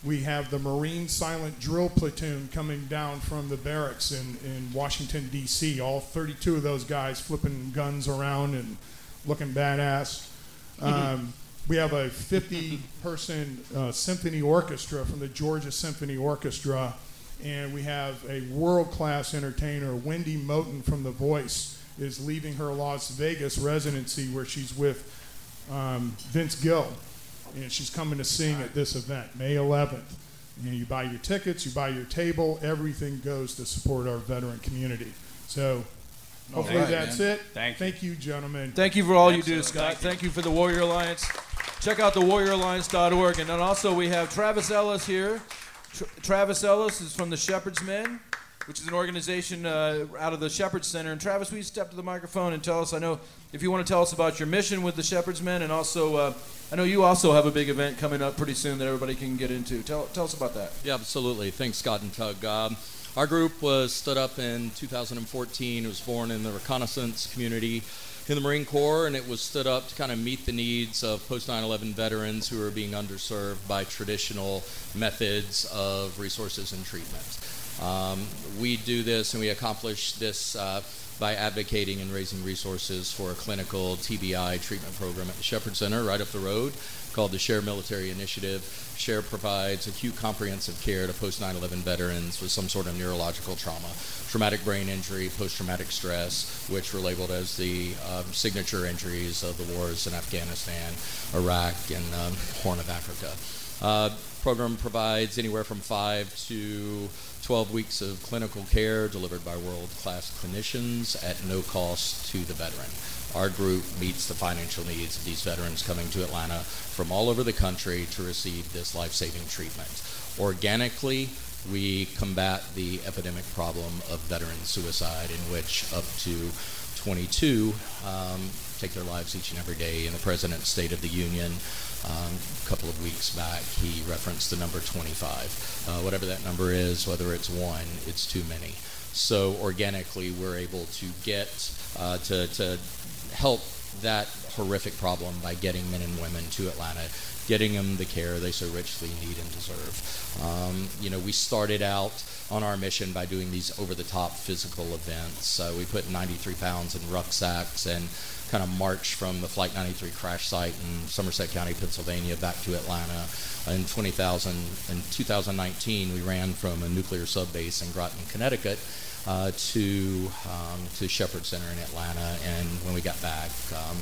We have the Marine Silent Drill Platoon coming down from the barracks in, in Washington, D.C. All 32 of those guys flipping guns around and looking badass. Um, we have a 50 person uh, symphony orchestra from the Georgia Symphony Orchestra, and we have a world class entertainer, Wendy Moten from The Voice, is leaving her Las Vegas residency where she's with um, Vince Gill, and she's coming to sing at this event, May 11th. And you buy your tickets, you buy your table, everything goes to support our veteran community. So hopefully right, that's man. it. Thank Thank you, gentlemen. Thank you for all you do, Scott. Thank you for the Warrior Alliance. Check out the warrioralliance.org. And then also we have Travis Ellis here. Tra- Travis Ellis is from the Shepherd's Men, which is an organization uh, out of the Shepherd's Center. And Travis, will you step to the microphone and tell us? I know if you want to tell us about your mission with the Shepherd's Men, and also uh, I know you also have a big event coming up pretty soon that everybody can get into. Tell, tell us about that. Yeah, absolutely. Thanks, Scott and Tug. Um, our group was stood up in 2014. It was born in the reconnaissance community in the Marine Corps, and it was stood up to kind of meet the needs of post 9 11 veterans who are being underserved by traditional methods of resources and treatment. Um, we do this and we accomplish this uh, by advocating and raising resources for a clinical TBI treatment program at the Shepherd Center right up the road called the Share Military Initiative. Share provides acute comprehensive care to post 9 11 veterans with some sort of neurological trauma, traumatic brain injury, post traumatic stress, which were labeled as the um, signature injuries of the wars in Afghanistan, Iraq, and um, Horn of Africa. Uh, program provides anywhere from five to 12 weeks of clinical care delivered by world-class clinicians at no cost to the veteran. Our group meets the financial needs of these veterans coming to Atlanta from all over the country to receive this life-saving treatment. Organically, we combat the epidemic problem of veteran suicide in which up to 22 um, take their lives each and every day. In the President's State of the Union, um, a couple of weeks back, he referenced the number 25. Uh, whatever that number is, whether it's one, it's too many. So organically, we're able to get uh, to, to help that horrific problem by getting men and women to Atlanta, getting them the care they so richly need and deserve. Um, you know, we started out on our mission by doing these over-the-top physical events. Uh, we put 93 pounds in rucksacks and kind of marched from the Flight 93 crash site in Somerset County, Pennsylvania, back to Atlanta. In 20,000, in 2019, we ran from a nuclear sub base in Groton, Connecticut, uh, to um, to Shepherd Center in Atlanta. And when we got back, um,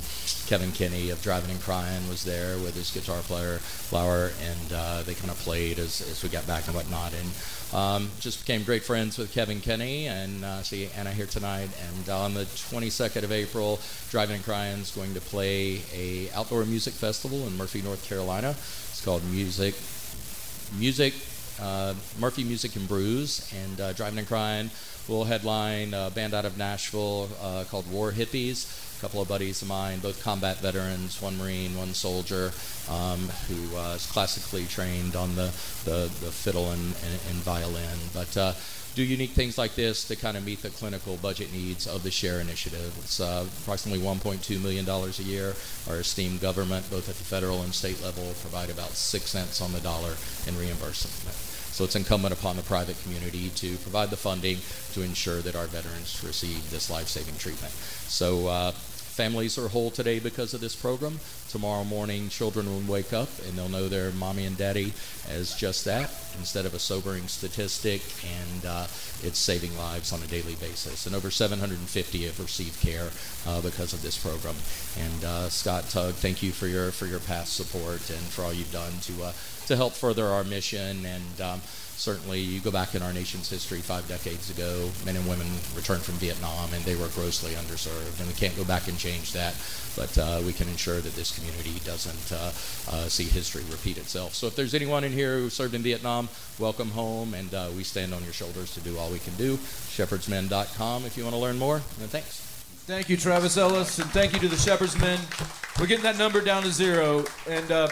Kevin Kinney of Drivin' N' Cryin' was there with his guitar player Laur, and uh, they kind of played as, as we got back and whatnot. And um, just became great friends with Kevin Kinney, and uh, see Anna here tonight. And on the 22nd of April, Drivin' N' Cryin' is going to play a outdoor music festival in Murphy, North Carolina. It's called Music Music uh, Murphy Music and Brews, and uh, Drivin' N' Cryin' will headline a band out of Nashville uh, called War Hippies. A couple of buddies of mine, both combat veterans, one Marine, one soldier, um, who uh, is classically trained on the, the, the fiddle and, and, and violin. But uh, do unique things like this to kind of meet the clinical budget needs of the SHARE initiative. It's uh, approximately $1.2 million a year. Our esteemed government, both at the federal and state level, provide about six cents on the dollar in reimbursement. So it's incumbent upon the private community to provide the funding to ensure that our veterans receive this life-saving treatment. So uh, families are whole today because of this program. Tomorrow morning, children will wake up and they'll know their mommy and daddy as just that instead of a sobering statistic, and uh, it's saving lives on a daily basis. And over 750 have received care uh, because of this program. And uh, Scott Tug, thank you for your for your past support and for all you've done to uh, to help further our mission and. Um, certainly, you go back in our nation's history five decades ago, men and women returned from Vietnam and they were grossly underserved, and we can't go back and change that, but uh, we can ensure that this community doesn't uh, uh, see history repeat itself. So, if there's anyone in here who served in Vietnam, welcome home, and uh, we stand on your shoulders to do all we can do. ShepherdsMen.com if you want to learn more, and thanks. Thank you, Travis Ellis, and thank you to the Shepherd's Men. We're getting that number down to zero, and uh,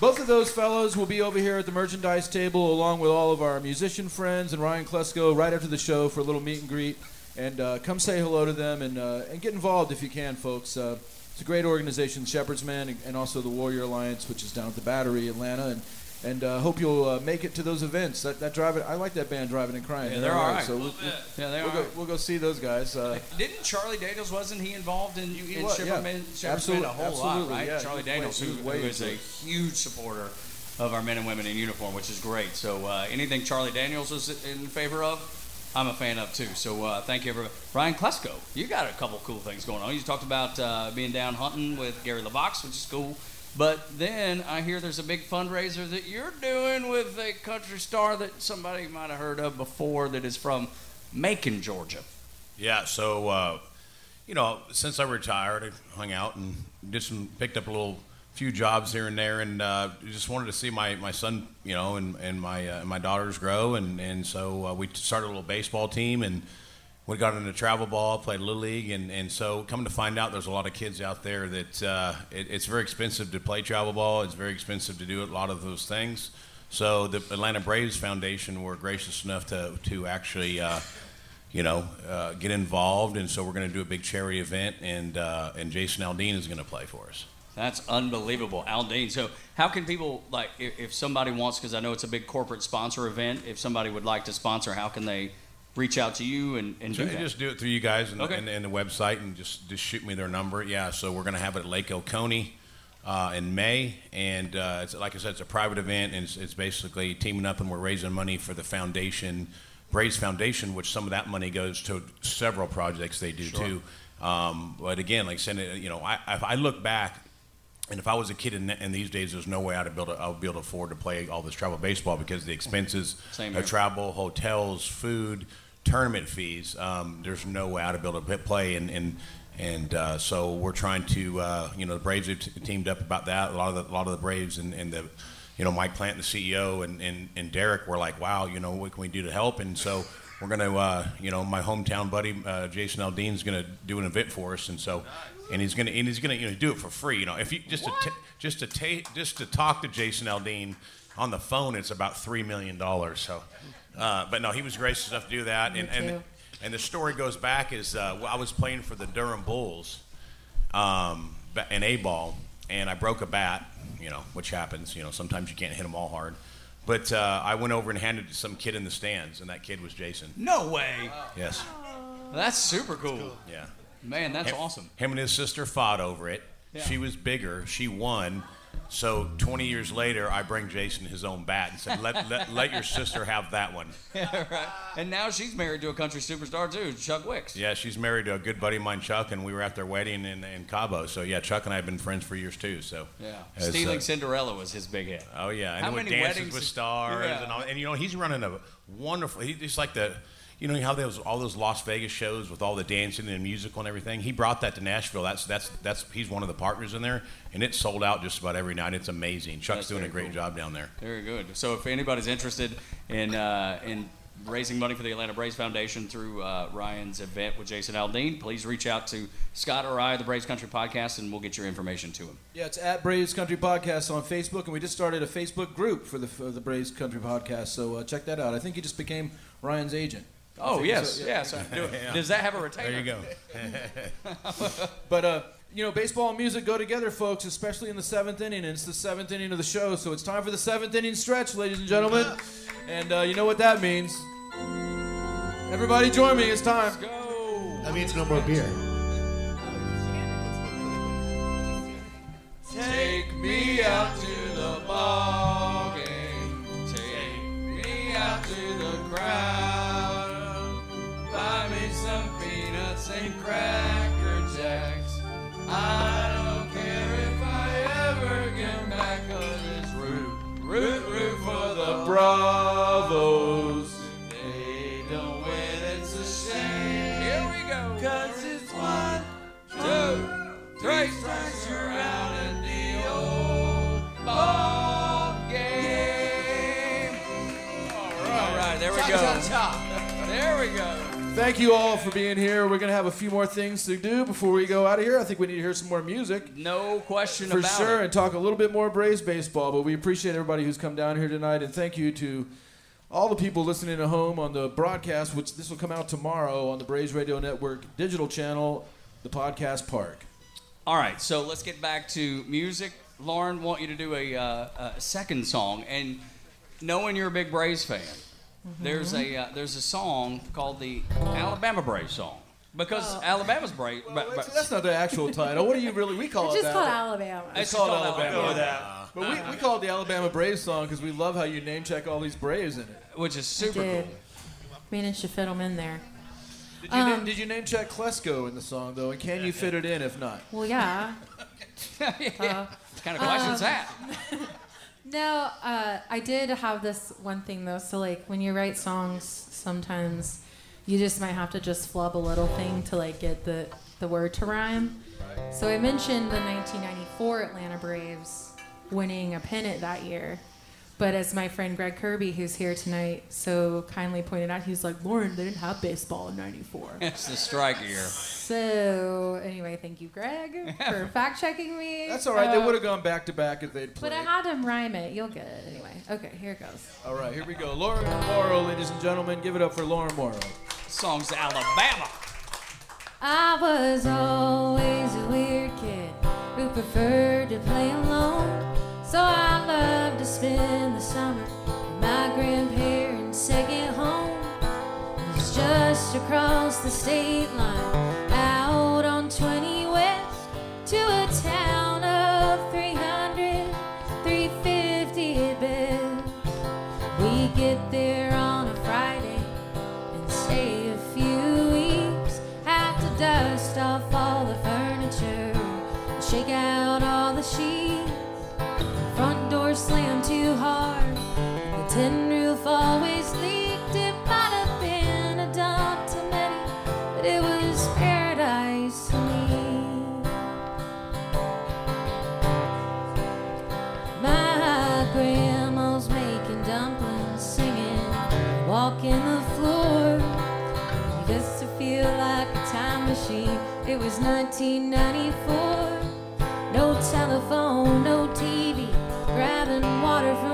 both of those fellows will be over here at the merchandise table along with all of our musician friends and Ryan Klesko right after the show for a little meet and greet. And uh, come say hello to them and, uh, and get involved if you can, folks. Uh, it's a great organization, Shepherd's Men, and, and also the Warrior Alliance, which is down at the Battery, Atlanta. And and uh, hope you'll uh, make it to those events. That, that driving, I like that band, Drivin' N' Cryin'. Yeah, they're all right. So we'll, bit. Yeah, they we'll are. Go, we'll go see those guys. Uh, Didn't Charlie Daniels wasn't he involved in, in was, Shepherdman, yeah. Shepherdman a whole Absolutely, lot, right? yeah. Charlie Daniels, way- who, who is a huge supporter of our men and women in uniform, which is great. So uh, anything Charlie Daniels is in favor of, I'm a fan of too. So uh, thank you, everybody. Ryan Klesko, you got a couple cool things going on. You talked about uh, being down hunting with Gary LeVox, which is cool. But then I hear there's a big fundraiser that you're doing with a country star that somebody might have heard of before that is from Macon, Georgia. Yeah, so uh, you know, since I retired, I hung out and did some, picked up a little few jobs here and there, and uh, just wanted to see my, my son, you know, and and my uh, my daughters grow, and and so uh, we started a little baseball team, and we got into travel ball, played little league, and and so come to find out, there's a lot of kids out there that uh, it, it's very expensive to play travel ball. It's very expensive to do a lot of those things. So the Atlanta Braves Foundation were gracious enough to to actually. Uh, you know, uh, get involved, and so we're going to do a big charity event, and uh, and Jason Aldean is going to play for us. That's unbelievable, Aldean. So, how can people like if, if somebody wants? Because I know it's a big corporate sponsor event. If somebody would like to sponsor, how can they reach out to you and, and So do just do it through you guys and, Okay. and, and the website, and just just shoot me their number. Yeah, so we're going to have it at Lake Oconee uh, in May, and uh, it's like I said, it's a private event, and it's, it's basically teaming up, and we're raising money for the foundation, Braves Foundation, which some of that money goes to several projects they do Sure. too. Um, but again, like I said, you know, I, I look back. And if I was a kid in, in these days, there's no way I'd be able to, I would be able to afford to play all this travel baseball because the expenses of travel, hotels, food, tournament fees. Um, there's no way I'd be able to play, and and and uh, so we're trying to, uh, you know, the Braves have t- teamed up about that. A lot of the, a lot of the Braves and, and the, you know, Mike Plant, the CEO, and, and and Derek were like, wow, you know, what can we do to help? And so we're gonna, uh, you know, my hometown buddy uh, Jason Aldean's gonna do an event for us, and so. And he's gonna and he's gonna you know do it for free. You know, if you just to ta- just to ta- just to talk to Jason Aldean on the phone, it's about three million dollars. So, uh, but no, he was gracious enough to do that. And Me and too. and the story goes back is uh, well, I was playing for the Durham Bulls um, ba- an A ball, and I broke a bat. You know, which happens. You know, sometimes you can't hit them all hard. But uh, I went over and handed it to some kid in the stands, and that kid was Jason. No way. Yes. That's super cool. Yeah. Man, that's Him- awesome. Him and his sister fought over it. Yeah. She was bigger. She won. So 20 years later, I bring Jason his own bat and said, let, let, let your sister have that one. Yeah, right. And now she's married to a country superstar too, Chuck Wicks. Yeah, she's married to a good buddy of mine, Chuck, and we were at their wedding in, in Cabo. So, yeah, Chuck and I have been friends for years, too. So, Yeah. as, Stealing uh, Cinderella was his big hit. Oh yeah, and How with many dances weddings with stars Yeah. and all, and you know he's running a wonderful. He just like the, you know how those all those Las Vegas shows with all the dancing and musical and everything. He brought that to Nashville. That's that's that's he's one of the partners in there, and it's sold out just about every night. It's amazing. Chuck's That's doing a great cool. job down there. Very good. So if anybody's interested in uh, in raising money for the Atlanta Braves Foundation through uh, Ryan's event with Jason Aldean, please reach out to Scott or I, the Braves Country Podcast, and we'll get your information to him. Yeah, it's at Braves Country Podcast on Facebook, and we just started a Facebook group for the for the Braves Country Podcast. So uh, check that out. I think he just became Ryan's agent. I Oh yes, so, yes. I do it. Does that have a retainer? There you go. but uh, you know, baseball and music go together, folks, especially in the seventh inning. And it's the seventh inning of the show, so it's time for the seventh inning stretch, ladies and gentlemen. And uh, you know what that means. Everybody, join me. It's time. Let's go. That means no more beer. Take me out to the ball game. Take me out to the crowd. And cracker jacks. I don't care if I ever get back on this route. Root, root for the Bravos. They don't win, it's a shame. Here we go. Cause it's one, two, three strikes you're out in the old ball game. All right, there we go. There we go. Thank you all for being here. We're going to have a few more things to do before we go out of here. I think we need to hear some more music. No question For about sure, it. and talk a little bit more Braves baseball. But we appreciate everybody who's come down here tonight, and thank you to all the people listening at home on the broadcast, which this will come out tomorrow on the Braves Radio Network digital channel, the podcast park. All right, so let's get back to music. Lauren, want you to do a, uh, a second song, and knowing you're a big Braves fan, there's a uh, there's a song called the Alabama Braves song because Alabama's Brave. That's, that's not the actual title. What do you really? We call It's it just that. called Alabama. It's called called Alabama. Alabama. Yeah. But we, we call it the Alabama Braves song because we love how you name check all these Braves in it. Which is I did. Managed to fit them in there. Did you, Um, name, did you name check Klesko in the song though? And can you fit it in if not? Well, yeah. Yeah. What kind of question's Um, that? No, uh, I did have this one thing though. So like when you write songs, sometimes you just might have to just flub a little thing to like get the the word to rhyme. So I mentioned the 1994 Atlanta Braves winning a pennant that year. But as my friend Greg Kirby, who's here tonight, so kindly pointed out, he was like, Lauren, they didn't have baseball in 94. It's the strike year. So anyway, thank you, Greg, for fact checking me. That's all right. they would have gone back to back if they'd played. But. I had him rhyme it. You'll get it anyway. Okay, here it goes. All right, here we go. Lauren Morrow, ladies and gentlemen, give it up for Lauren Morrow. Song's Alabama. I was always a weird kid who preferred to play alone. So I love to spend the summer in my grandparents' second home. It's just across the state line, out on 20 West, to a town of 300, 350 at. We get there on a Friday and stay a few weeks. Have to tin roof always leaked. It might have been a dump to many, but it was paradise to me. My grandma's making dumplings, singing, walking the floor. Just to feel like a time machine. It was 1994. No telephone, no TV, grabbing water from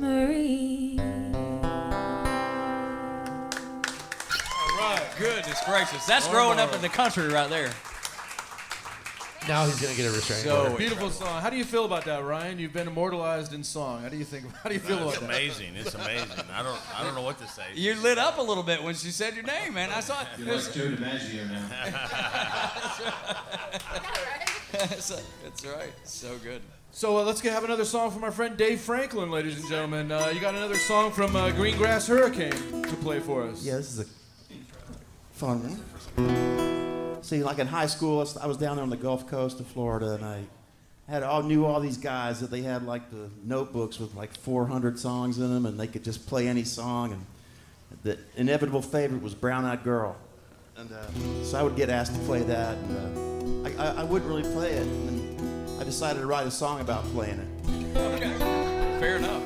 memory. All right. Goodness gracious. That's growing up in the country right there. Now he's gonna get a restraining So order. beautiful song. How do you feel about that, Ryan? You've been immortalized in song. How do you think? How do you feel it's about that? amazing. It's amazing. I don't I don't know what to say. You lit up a little bit when she said your name, man. I saw it. You're it was- like Joe DiMaggio that's, right. that's right. So good. So uh, let's get, have another song from our friend Dave Franklin, ladies and gentlemen. Uh, you got another song from uh, Greengrass Hurricane to play for us. Yeah, this is a fun one. See, like in high school, I was- down there on the Gulf Coast of Florida, and I had all knew all these guys that they had like the notebooks with like 400 songs in them, and they could just play any song. And the inevitable favorite was Brown Eyed Girl, and uh, so I would get asked to play that. And, uh, I, I, I wouldn't really play it, and I decided to write a song about playing it. Okay, fair enough.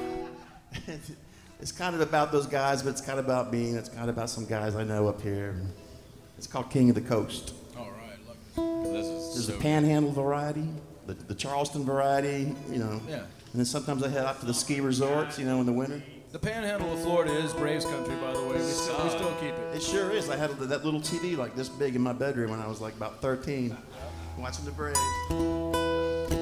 it's kind of about those guys, but it's kind of about me, it's kind of about some guys I know up here. It's called King of the Coast. All right. This is There's so the Panhandle variety, the, the Charleston variety, you know. Yeah. And then sometimes I head out to the ski resorts, you know, in the winter. The Panhandle of Florida is Braves country, by the way. We still, we still keep it. It sure is. I had that little TV like this big in my bedroom when I was like about 13, watching the Braves.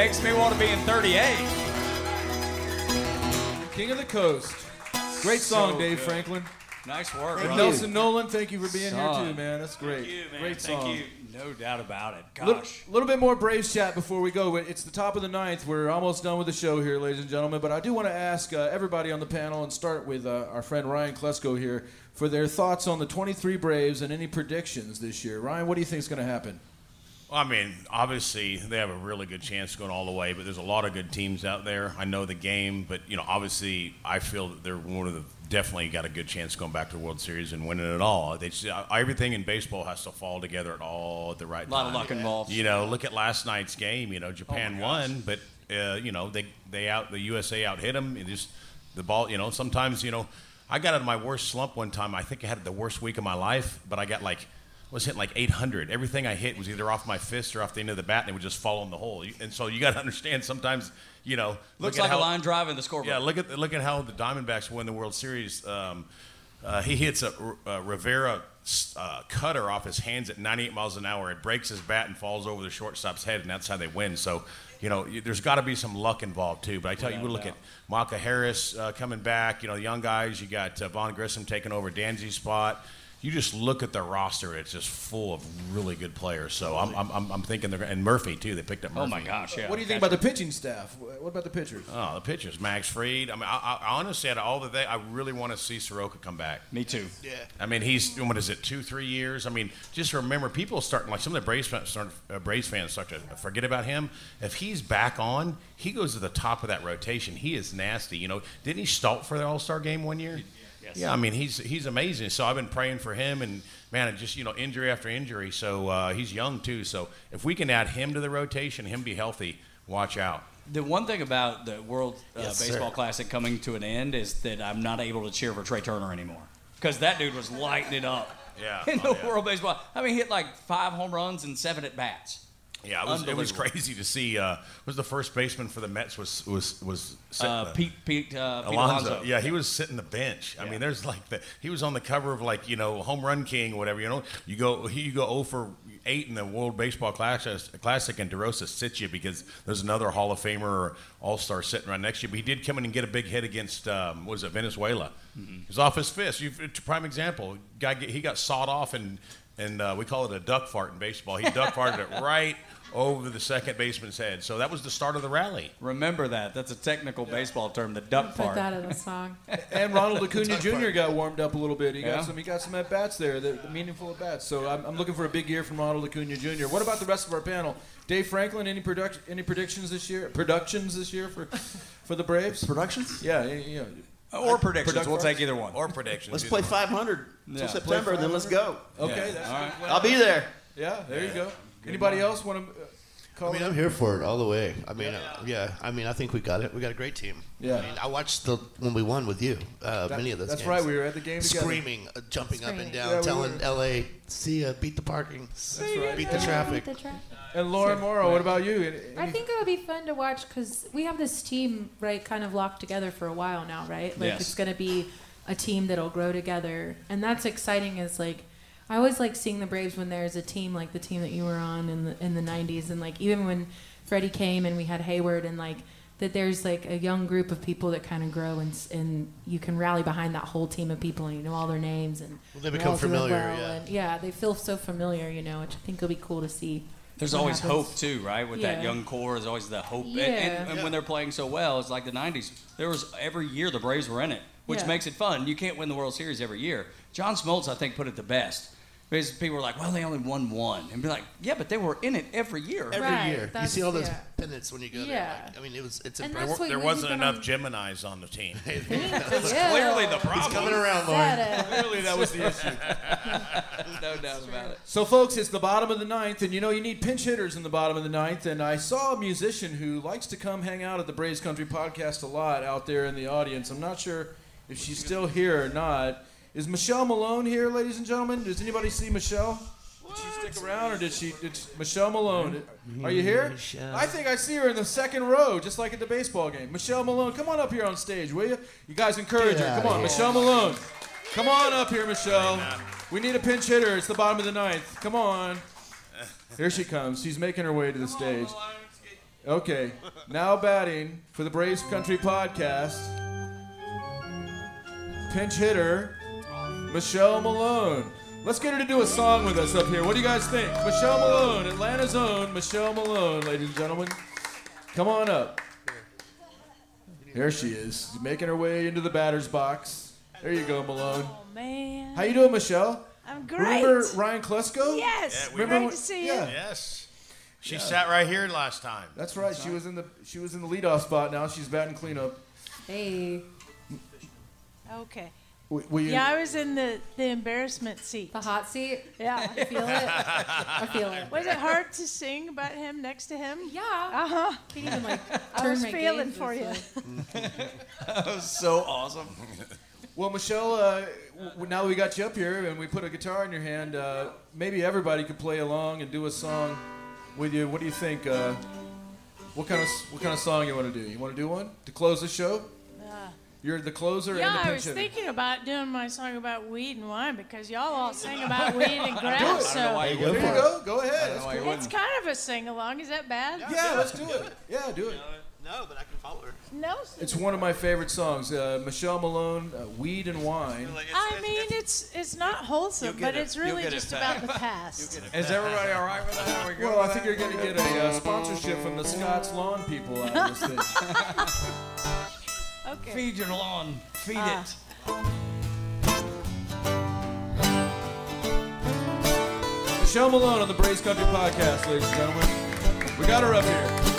Makes me want to be in 38. King of the Coast. Great song, So Dave good. Franklin. Nice work, brother. Nelson Nolan, thank you for being here too, man. That's great. Thank you, man. Great Thank song. you. No doubt about it. Gosh. Little, little bit more Braves chat before we go. It's the top of the ninth. We're almost done with the show here, ladies and gentlemen. But I do want to ask uh, everybody on the panel and start with uh, our friend Ryan Klesko here for their thoughts on the 23 Braves and any predictions this year. Ryan, what do you think is going to happen? Well, I mean, obviously they have a really good chance going all the way, but there's a lot of good teams out there. I know the game, but you know, obviously, I feel that they're one of the definitely got a good chance going back to the World Series and winning it all. They just, uh, everything in baseball has to fall together at all at the right time. Lot of luck involved. You know, look at last night's game. You know, Japan Oh won, but uh, you know they they out the USA out hit them. It just the ball. You know, sometimes you know. I got out of my worst slump one time. I think I had the worst week of my life, but I got like was hitting like 800. Everything I hit was either off my fist or off the end of the bat, and it would just fall in the hole. And so you got to understand sometimes, you know, Looks like a line drive in the scoreboard. Yeah, look at look at how the Diamondbacks win the World Series. Um, uh, he hits a, a Rivera uh, cutter off his hands at 98 miles an hour. It breaks his bat and falls over the shortstop's head, and that's how they win. So, you know, you, there's got to be some luck involved too. But I tell you, you would look at Michael Harris uh, coming back. You know, the young guys. You got uh, Vaughn Grissom taking over Dansby's spot. You just look at the roster; it's just full of really good players. So I'm, I'm, I'm- I'm thinking they're and Murphy too. They picked up. Murphy. Oh my gosh, yeah. What do you think about the pitching staff? What about the pitchers? Oh, the pitchers, Max Fried. I mean, I, I honestly, out of all the they, I really want to see Soroka come back. Me too. Yeah. I mean, he's what is it, two, three years? I mean, just remember, people starting like some of the Braves fans, start, uh, Braves fans start to forget about him. If he's back on, he goes to the top of that rotation. He is nasty. You know, didn't he start for the All Star game one year? Yes. Yeah, I mean, he's he's amazing. So I've been praying for him, and man, it just you know, injury after injury. So uh, he's young too. So if we can add him to the rotation, him be healthy, watch out. The one thing about the World uh, Yes, Baseball sir. Classic coming to an end is that I'm not able to cheer for Trea Turner anymore because that dude was lighting it up. Yeah, In oh, the yeah. World Baseball, I mean, he hit like five home runs and seven at bats. Yeah, it was, it was crazy to see. Uh, was the first baseman for the Mets was was was sitting Uh, Pete Pete uh, Pete Alonso. Alonso. Yeah, he was sitting the bench. I mean, there's like the he was on the cover of like you know home run king or whatever. You know, you go you go 0 for eight in the World Baseball Classic, Classic and DeRosa sits you because there's another Hall of Famer or All Star sitting right next to you. But he did come in and get a big hit against um, what was it Venezuela? It was off his fist. You've, it's a prime example. Guy he got sawed off and and uh, we call it a duck fart in baseball. He duck farted it right over the second baseman's head. So that was the start of the rally. Remember that. That's a technical baseball term, the duck fart. Put fart. that in a song. And Ronald Acuna Jr. got warmed up a little bit. He Yeah. got some. He got some at bats there, the, the meaningful at bats. So I'm, I'm looking for a big year from Ronald Acuna Jr. What about the rest of our panel? Dave Franklin, any product, any predictions this year? Productions this year for for the Braves? Productions? Yeah, yeah. Yeah. Or predictions. Product We'll farts? take either one. Or predictions. Let's play 500 until Yeah. September, and then let's go. Okay, Yeah. that's All right. good. I'll be there. Yeah, there you go. Anybody else want to uh, call? I mean, in? I'm here for it all the way. I mean, uh, yeah. I mean, I think we got it. We got a great team. Yeah. I mean, I watched the when we won with you. Uh, That- many of those. that's games. right, we were at the game together. Screaming, uh, jumping up and down, Yeah, telling were. L.A. See ya, beat the parking, that's right. beat the traffic. Beat The track. And Lauren Morrow, what about you? Any- I think it would be fun to watch because we have this team right kind of locked together for a while now, right? Like Yes. it's going to be a team that'll grow together, and that's exciting. Is like I always like seeing the Braves when there's a team like the team that you were on in the in the '90s, and like even when Freddie came and we had Heyward, and like that there's like a young group of people that kind of grow and s- and you can rally behind that whole team of people and you know all their names and Well, they become all doing familiar, well, yeah. and yeah they feel so familiar you know which I think will be cool to see. There's always happens. hope too, right? With that young core, there's always the hope. And- Yeah. And, and when they're playing so well, it's like the '90s. There was every year the Braves were in it, which Yeah. makes it fun. You can't win the World Series every year. John Smoltz, I think, put it the best. Because people were like, "Well, they only won one," and be like, "Yeah, but they were in it every year." Every Right, year, you see all those yeah. pennants when you go Yeah. there. Like, I mean, it was it's And a There, that's wa- what there wasn't enough on- Geminis on the team. That's Yeah. clearly the It's problem. coming around, Lauren. Said. Clearly, that was the issue. no doubt about it. So, folks, it's the bottom of the ninth, and you know you need pinch hitters in the bottom of the ninth. And I saw a musician who likes to come hang out at the Braves Country Podcast a lot out there in the audience. I'm not sure if she's still here or not. Is Michelle Malone here, ladies and gentlemen? Does anybody see Michelle? Did she stick around, or did she? Did she- Michelle Malone? Are you here? I think I see her in the second row, just like at the baseball game. Michelle Malone, come on up here on stage, will you? You guys encourage Get her. Come on, here. Michelle Malone. Come on up here, Michelle. We need a pinch hitter. It's the bottom of the ninth. Come on. Here she comes. She's making her way to the stage. Okay. Now batting for the Braves Country Podcast. Pinch hitter, Michelle Malone. Let's get her to do a song with us up here. What do you guys think? Michelle Malone, Atlanta's own Michelle Malone, ladies and gentlemen. Come on up. Here she is, making her way into the batter's box. There you go, Malone. Oh man. How you doing, Michelle? I'm great. Remember Ryan Klesko? Yes. Yeah, we Remember great when- to see yeah. you. Yes. She Yeah. sat right here last time. That's right. She was in the she was in the leadoff spot. Now she's batting cleanup. Hey. Okay. W- will you- Yeah, I was in the, the embarrassment seat. The hot seat? Yeah. I feel it. I feel it. Was it hard to sing about him next to him? Yeah. Uh huh. He even like I was feeling for you. that was so awesome. Well, Michelle, uh, w- now that we got you up here and we put a guitar in your hand, uh, maybe everybody could play along and do a song with you. What do you think? Uh, what kind of s- what kind of song you want to do? You want to do one to close the show? You're the closer and the Yeah, I was hitter. thinking about doing my song about weed and wine because y'all all sing about weed and grass. Do it. So There you go. Go ahead. That's cool. it's kind of a sing along. Is that bad? Yeah, let's do it. Yeah, do it. No, but I can follow her. No. It's one of my favorite songs. Uh, Michelle Malone, uh, "Weed and Wine." I mean, it's it's not wholesome, but it. it's really get it, just about the past. Is everybody all right with that? Are we good Well, I with think that? you're going to get a uh, sponsorship from the Scott's Lawn people out of this thing. Okay. Feed your lawn. Feed Ah. it. Michelle Malone on the Braves Country Podcast, ladies and gentlemen. We got her up here.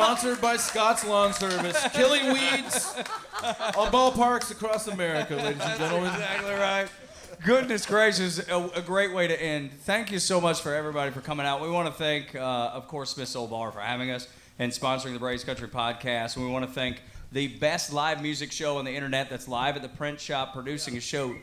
Sponsored by Scott's Lawn Service, killing weeds on ballparks across America, ladies and gentlemen. That's exactly right. Goodness gracious, a, a great way to end. Thank you so much for everybody for coming out. We want to thank, uh, of course, Smith's Olde Bar for having us and sponsoring the Braves Country podcast. And we want to thank the best live music show on the internet that's live at the print shop producing a show.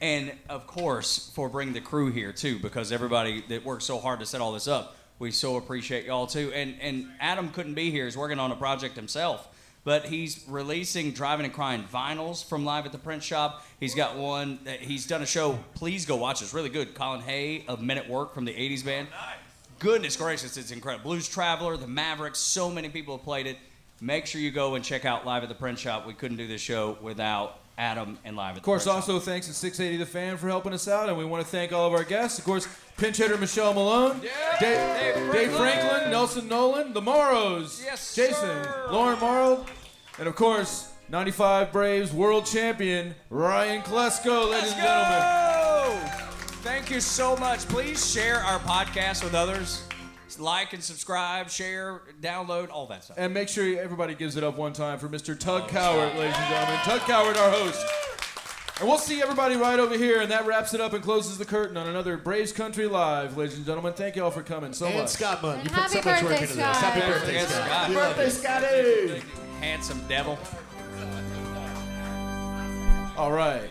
And of course, for bringing the crew here too, because everybody that worked so hard to set all this up, we so appreciate y'all too. And and Adam couldn't be here; he's working on a project himself but he's releasing Drivin' N' Cryin' vinyls from live at the print shop. He's got one that he's done a show. Please go watch it. It's really good. Colin Hay of Men at Work from the 80s band. Oh, nice. Goodness gracious, it's incredible. Blues Traveler, The Mavericks, so many people have played it. Make sure you go and check out Live at the Print Shop. We couldn't do this show without Adam and Live at Of course, also thanks to 680 The Fan for helping us out, and we want to thank all of our guests. Of course, pinch hitter Michelle Malone, Dave, Dave Dave Franklin. Franklin, Nelson Nolan, the Morrows, Yes, Jason, sir. Lauren Morrow, and of course, 95 Braves world champion Ryan Klesko, ladies and gentlemen. Go! Thank you so much. Please share our podcast with others. Like and subscribe, share, download, all that stuff. And make sure everybody gives it up one time for Mr. Tug Cowart, ladies and gentlemen. Tug Cowart, our host. And we'll see everybody right over here, and that wraps it up and closes the curtain on another Braves Country Live, ladies and gentlemen. Thank you all for coming so And much. Scott Bunn, you Happy birthday, Scott. Happy birthday, Yes, Scott. Birthday Scott. We love you. Scotty! Handsome devil. All right.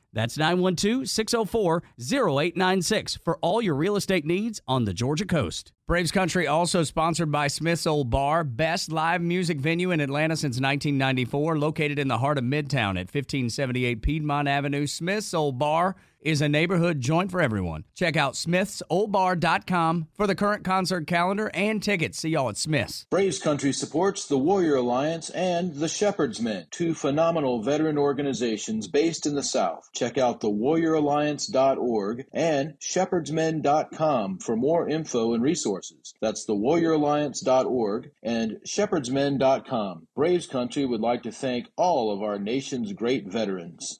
That's 912 604 0896 for all your real estate needs on the Georgia coast. Braves Country also sponsored by Smith's Olde Bar, best live music venue in Atlanta since 1994, located in the heart of Midtown at 1578 Piedmont Avenue. Smith's Olde Bar is a neighborhood joint for everyone. Check out smithsoldbar.com for the current concert calendar and tickets. See y'all at Smith's. Braves Country supports the Warrior Alliance and the Shepherd's Men, two phenomenal veteran organizations based in the South. Check out the thewarrioralliance.org and shepherdsmen.com for more info and resources. That's the thewarrioralliance.org and shepherdsmen.com. Braves Country would like to thank all of our nation's great veterans.